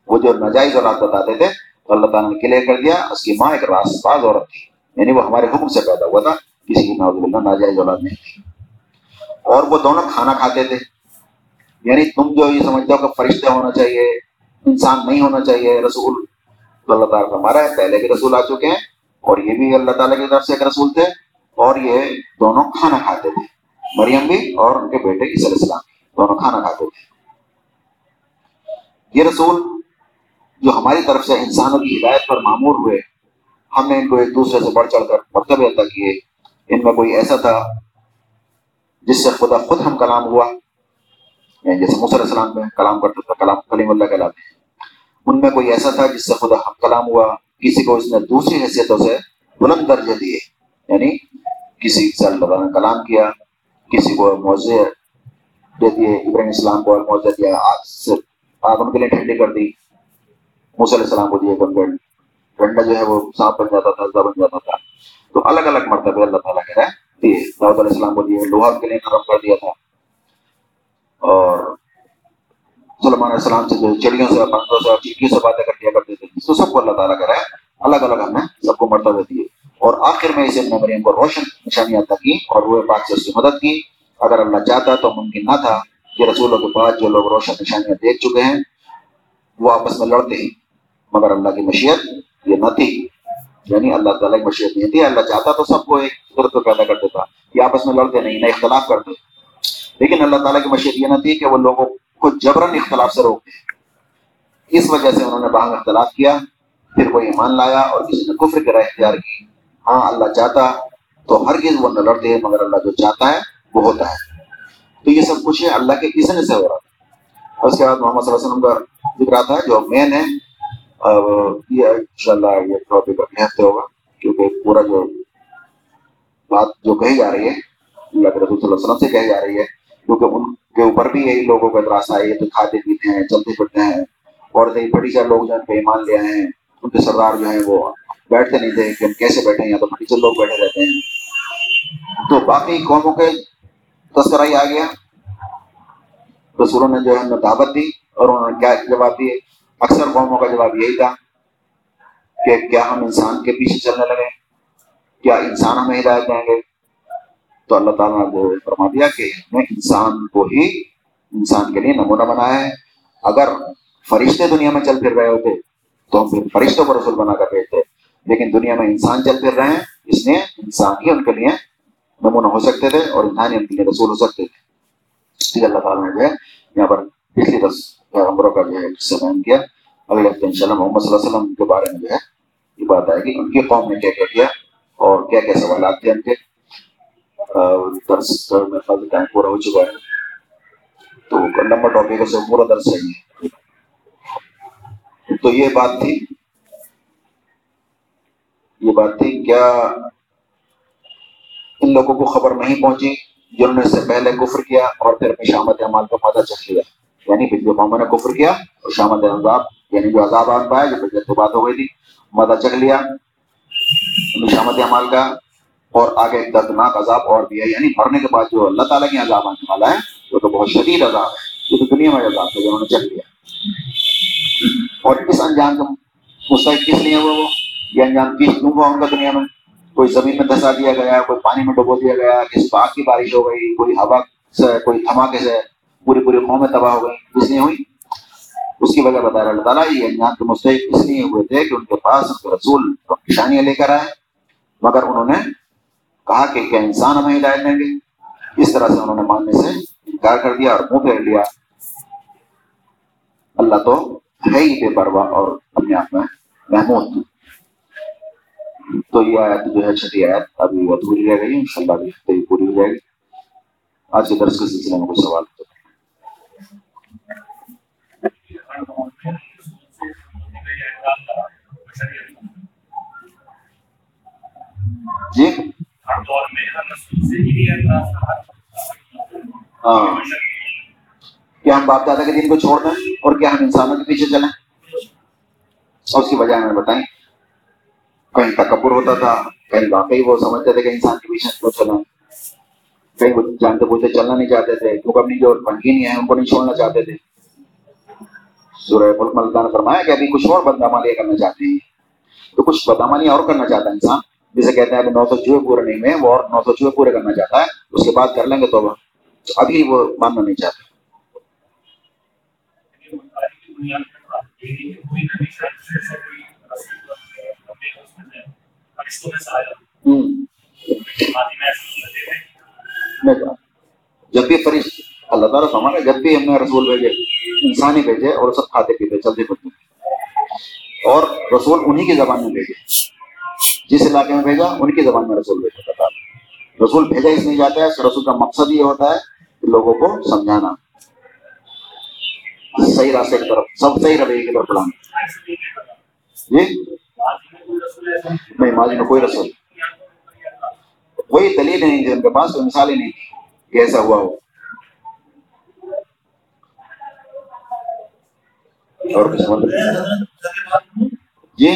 وہ جو ناجائز اولاد بتاتے تھے تو اللہ تعالیٰ نے کلیئر کر دیا اس کی ماں ایک راست باز عورت تھی یعنی وہ ہمارے حکم سے پیدا ہوا تھا کسی کی ناز اللہ ناجائز اولاد نہیں اور وہ دونوں کھانا کھاتے تھے۔ یعنی تم جو یہ سمجھتے ہو کہ فرشتے ہونا چاہیے، انسان نہیں ہونا چاہیے، رسول۔ اللہ تعالیٰ ہمارا ہے پہلے بھی رسول آ چکے ہیں اور یہ بھی اللہ تعالیٰ کی طرف سے ایک رسول تھے۔ اور یہ دونوں کھانا کھاتے تھے۔ مریم بھی اور ان کے بیٹے عیسی علیہ السلام دونوں کھانا کھاتے تھے۔ یہ رسول جو ہماری طرف سے انسانوں کی ہدایت پر معمور ہوئے، ہم نے ان کو ایک دوسرے سے بڑھ چڑھ کر مرتبہ عطا کیے۔ ان میں کوئی ایسا تھا جس سے خدا خود ہم کلام ہوا؟ یعنی جیسے علیہ السلام میں کلام کرتا تھا کلام کلیم اللہ کہلاتے ہیں۔ ان میں کوئی ایسا تھا جس سے خدا ہم کلام ہوا؟ کسی کو اس نے دوسری حیثیتوں سے بلند درجے دیے۔ یعنی کسی سے اللہ نے کلام کیا، کسی کو موضے دے دیے، ابراہیم اسلام کو موضے دیا، آگ سے آگ ان کے لیے ٹھنڈی کر دی۔ موسی علیہ السلام کو دیے گنگڑ ٹھنڈا جو ہے وہ سانپ بن جاتا تھا بن جاتا تھا۔ تو الگ الگ مرتبہ اللہ تعالیٰ کہہ رہا ہے دیے جی، داؤد علیہ السلام کو دیے لوہا کے لیے نرم کر دیا تھا۔ اور سلمان علیہ السلام سے جو چڑیوں سے پنکھوں سے چیٹیوں سے باتیں کر دیا کرتے تھے۔ تو سب کو اللہ تعالیٰ کہہ رہا ہے الگ الگ ہم نے سب کو مرتبہ دیے۔ اور آخر میں اسے مریم کو روشن نشانیاں عطا کی اور وہ پاک سے اس کی مدد کی۔ اگر اللہ چاہتا تو ممکن نہ تھا کہ رسولوں کے بعد جو لوگ روشن نشانیاں دیکھ چکے ہیں، وہ آپس میں لڑتے ہی۔ مگر اللہ کی مشیت یہ نہ تھی۔ یعنی اللہ تعالیٰ کی مشیت نہیں تھی اللہ چاہتا تو سب کو ایک قدرت کو پیدا کر دیتا۔ کہ آپس میں لڑتے نہیں، نہ اختلاف کرتے۔ لیکن اللہ تعالیٰ کی مشیت یہ نہ تھی کہ وہ لوگوں کو جبرن اختلاف سے روکتے۔ اس وجہ سے انہوں نے باہم اختلاف کیا، پھر وہ ایمان لایا اور کسی نے کفر کی رائے اختیار کی۔ ہاں اللہ چاہتا تو ہر چیز وہ نہ لڑتے، مگر اللہ جو چاہتا ہے وہ ہوتا ہے۔ تو یہ سب کچھ ہے، اللہ کے اذن سے ہو رہا۔ تھا اس کے بعد محمد صلی اللہ علیہ وسلم کا ذکر آتا ہے، جو مین ہے یہ ان شاء اللہ یہ ٹاپک اپنے ہفتے ہوگا، کیونکہ پورا جو بات جو کہی جا رہی ہے، اللہ کے رسول صلی اللہ علیہ وسلم سے کہی جا رہی ہے، کیونکہ ان کے اوپر بھی یہی لوگوں کا اعتراض آئی ہے تو کھاتے پیتے ہیں، چلتے پھرتے ہیں اور کئی بڑی سارے لوگ جو ہیں ایمان لے آئے ہیں، ان کے سردار جو ہیں، وہ بیٹھتے نہیں تھے کہ ہم کیسے بیٹھے ہیں یا تو بڑی لوگ بیٹھے رہتے ہیں۔ تو باقی قوموں کے تذکرہ ہی آ گیا۔ رسولوں نے جو ہے دعوت دی اور انہوں نے کیا جواب دیے؟ اکثر قوموں کا جواب یہی تھا کہ کیا ہم انسان کے پیچھے چلنے لگے کیا انسان ہمیں ہدایت دیں گے؟ تو اللہ تعالیٰ نے فرما دیا کہ میں انسان کو ہی انسان کے لیے نمونہ بنایا ہے۔ اگر فرشتے دنیا میں چل پھر رہے ہوتے تو ہم پھر فرشتوں کو رسول بنا کر بھیجتے۔ لیکن دنیا میں انسان چل پھر رہے ہیں، اس لیے انسان ہی ان کے لیے نمونہ ہو سکتے تھے اور انسان ہی ان کے لیے رسول ہو سکتے تھے۔ اللہ تعالیٰ نے جو ہے یہاں پر پچھلی دس پیغمبروں کا جو ہے قصہ بیان کیا اگلے ہفتے ان شاء اللہ محمد صلی اللہ علیہ وسلم کے بارے میں جو ہے یہ بات آئے گی ان کی قوم نے کیا کیا کیا اور کیا کیا سوالات تھے ان کے درس میں خاص ٹائم پورا ہو چکا ہے تو نمبر ٹاپک سے پورا درس ہے تو یہ بات تھی یہ بات تھی کیا ان لوگوں کو خبر نہیں پہنچی جنہوں نے اس سے پہلے کفر کیا اور پھر اپنی شامت عمال کو مدد چکھ لیا یعنی پچھلے قوموں نے کفر کیا اور شامت عذاب یعنی جو عذاب آن پایا، جو پچھلے سے بات ہو گئی تھی مدد چکھ لیا۔ شامت عمال کا اور آگے ایک دردناک عذاب اور بھی ہے۔ یعنی مرنے کے بعد جو اللہ تعالیٰ کی عذاب آنے والا ہے، وہ تو بہت شدید عذاب ہے۔ یہ تو دنیا میں عذاب ہے، جو انہوں نے چکھ لیا۔ اور اس انجام کا مستحق کس لیے وہ؟ یہ انجام کس کیوں ہوا ان کا دنیا میں؟ کوئی زمین میں دھسا دیا گیا، کوئی پانی میں ڈبو دیا گیا کسی باغ کی بارش ہو گئی، کوئی ہوا سے، کوئی دھماکے سے پوری پوری قومیں تباہ ہو گئی اس لیے ہوئی اس کی وجہ بتا رہا اللہ تعالیٰ یہ انجام کے مستحق اس لیے ہوئے تھے کہ ان کے پاس ان کے رسول نشانیاں لے کر آئے۔ مگر انہوں نے کہا کہ کیا انسان ہمیں ہدایت دیں گے؟ اس طرح سے انہوں نے ماننے سے انکار کر دیا اور منہ پھیر لیا۔ اللہ تو ہے ہی بے پرواہ اور اپنے آپ میں محمود۔ تو یہ آیت جو ہے، چھٹی آیت، ابھی ادھوری رہ گئی ان شاء اللہ ابھی پوری ہو جائے گی۔ آج کے درس کے سلسلے میں کوئی سوال تو جی؟ ہاں۔ کیا ہم باپ دادا کے دن کو چھوڑ دیں اور کیا ہم انسانوں کے پیچھے چلیں؟ اور اس کی وجہ ہمیں بتائیں۔ کہیں تکبر ہوتا تھا، کہیں واقعی وہ سمجھتے تھے کہ انسان کے پیچھے کیوں چلیں۔ کہیں وہ جانتے بوجھتے چلنا نہیں چاہتے تھے، کیونکہ اپنی جو بنگینی ہے، ان کو نہیں چھوڑنا چاہتے تھے۔ سورہ ملک ملکہ نے فرمایا کہ ابھی کچھ اور بدامالیاں کرنا چاہتے ہیں۔ تو کچھ بدامالیاں اور کرنا چاہتا ہے انسان۔ جسے کہتے ہیں ابھی نو سو چوہے پورے نہیں میں وہ اور نو سو چوہے پورے کرنا چاہتا ہے اس کے بعد کر لیں گے تو ابھی وہ ماننا نہیں چاہتے۔ جب بھی فرشت اللہ تعالیٰ سامان جب بھی ہم نے رسول بھیجے انسان ہی بھیجے اور سب کھاتے پیتے، چلتے پھرتے۔ اور رسول انہی کی زبان میں بھیجے۔ جس علاقے میں بھیجا، ان کی زبان میں رسول بھیجا۔ تھا رسول بھیجا اس نہیں جاتا ہے، رسول کا مقصد یہ ہوتا ہے کہ لوگوں کو سمجھانا۔ صحیح راستے کی طرف، سب صحیح رویے کی طرف پڑھانا جی نہیں، ماضی میں کوئی رسول، کوئی دلیل نہیں تھی ان کے پاس مثال ہی نہیں کہ ایسا ہوا ہو۔ اور جی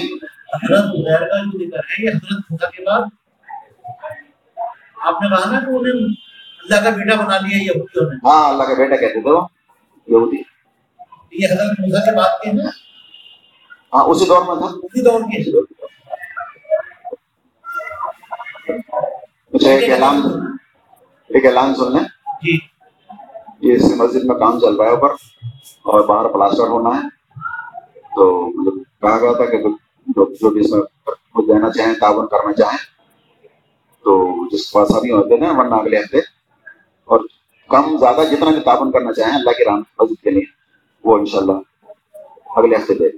حضرت غیر کا جو ذکر ہے یہ حضرت موسیٰ کے بعد آپ نے کہا نا کہ انہیں اللہ کا بیٹا بنا لیا یہودیوں نے۔ ہاں اللہ کا بیٹا کہتے تھے وہ یہودی۔ یہ حضرت موسیٰ کے بعد کے ہیں؟ ہاں اسی دور میں تھا۔ اسی دور کے۔ اچھا ایک اعلان ایک اعلان سن لیں۔ جی۔ یہ اس مسجد میں کام چل رہا ہے اوپر اور باہر پلاسٹر ہونا ہے۔ تو مطلب کہا گیا تھا کہ جو بھی اس میں دینا چاہیں، تعاون کرنا چاہیں، تو جس پاس ابھی ہوتے ہیں، ورنہ اگلے ہفتے اور کم، زیادہ جتنا بھی تعاون کرنا چاہیں، اللہ کے رام مسجد کے لیے وہ انشاءاللہ اگلے ہفتے دے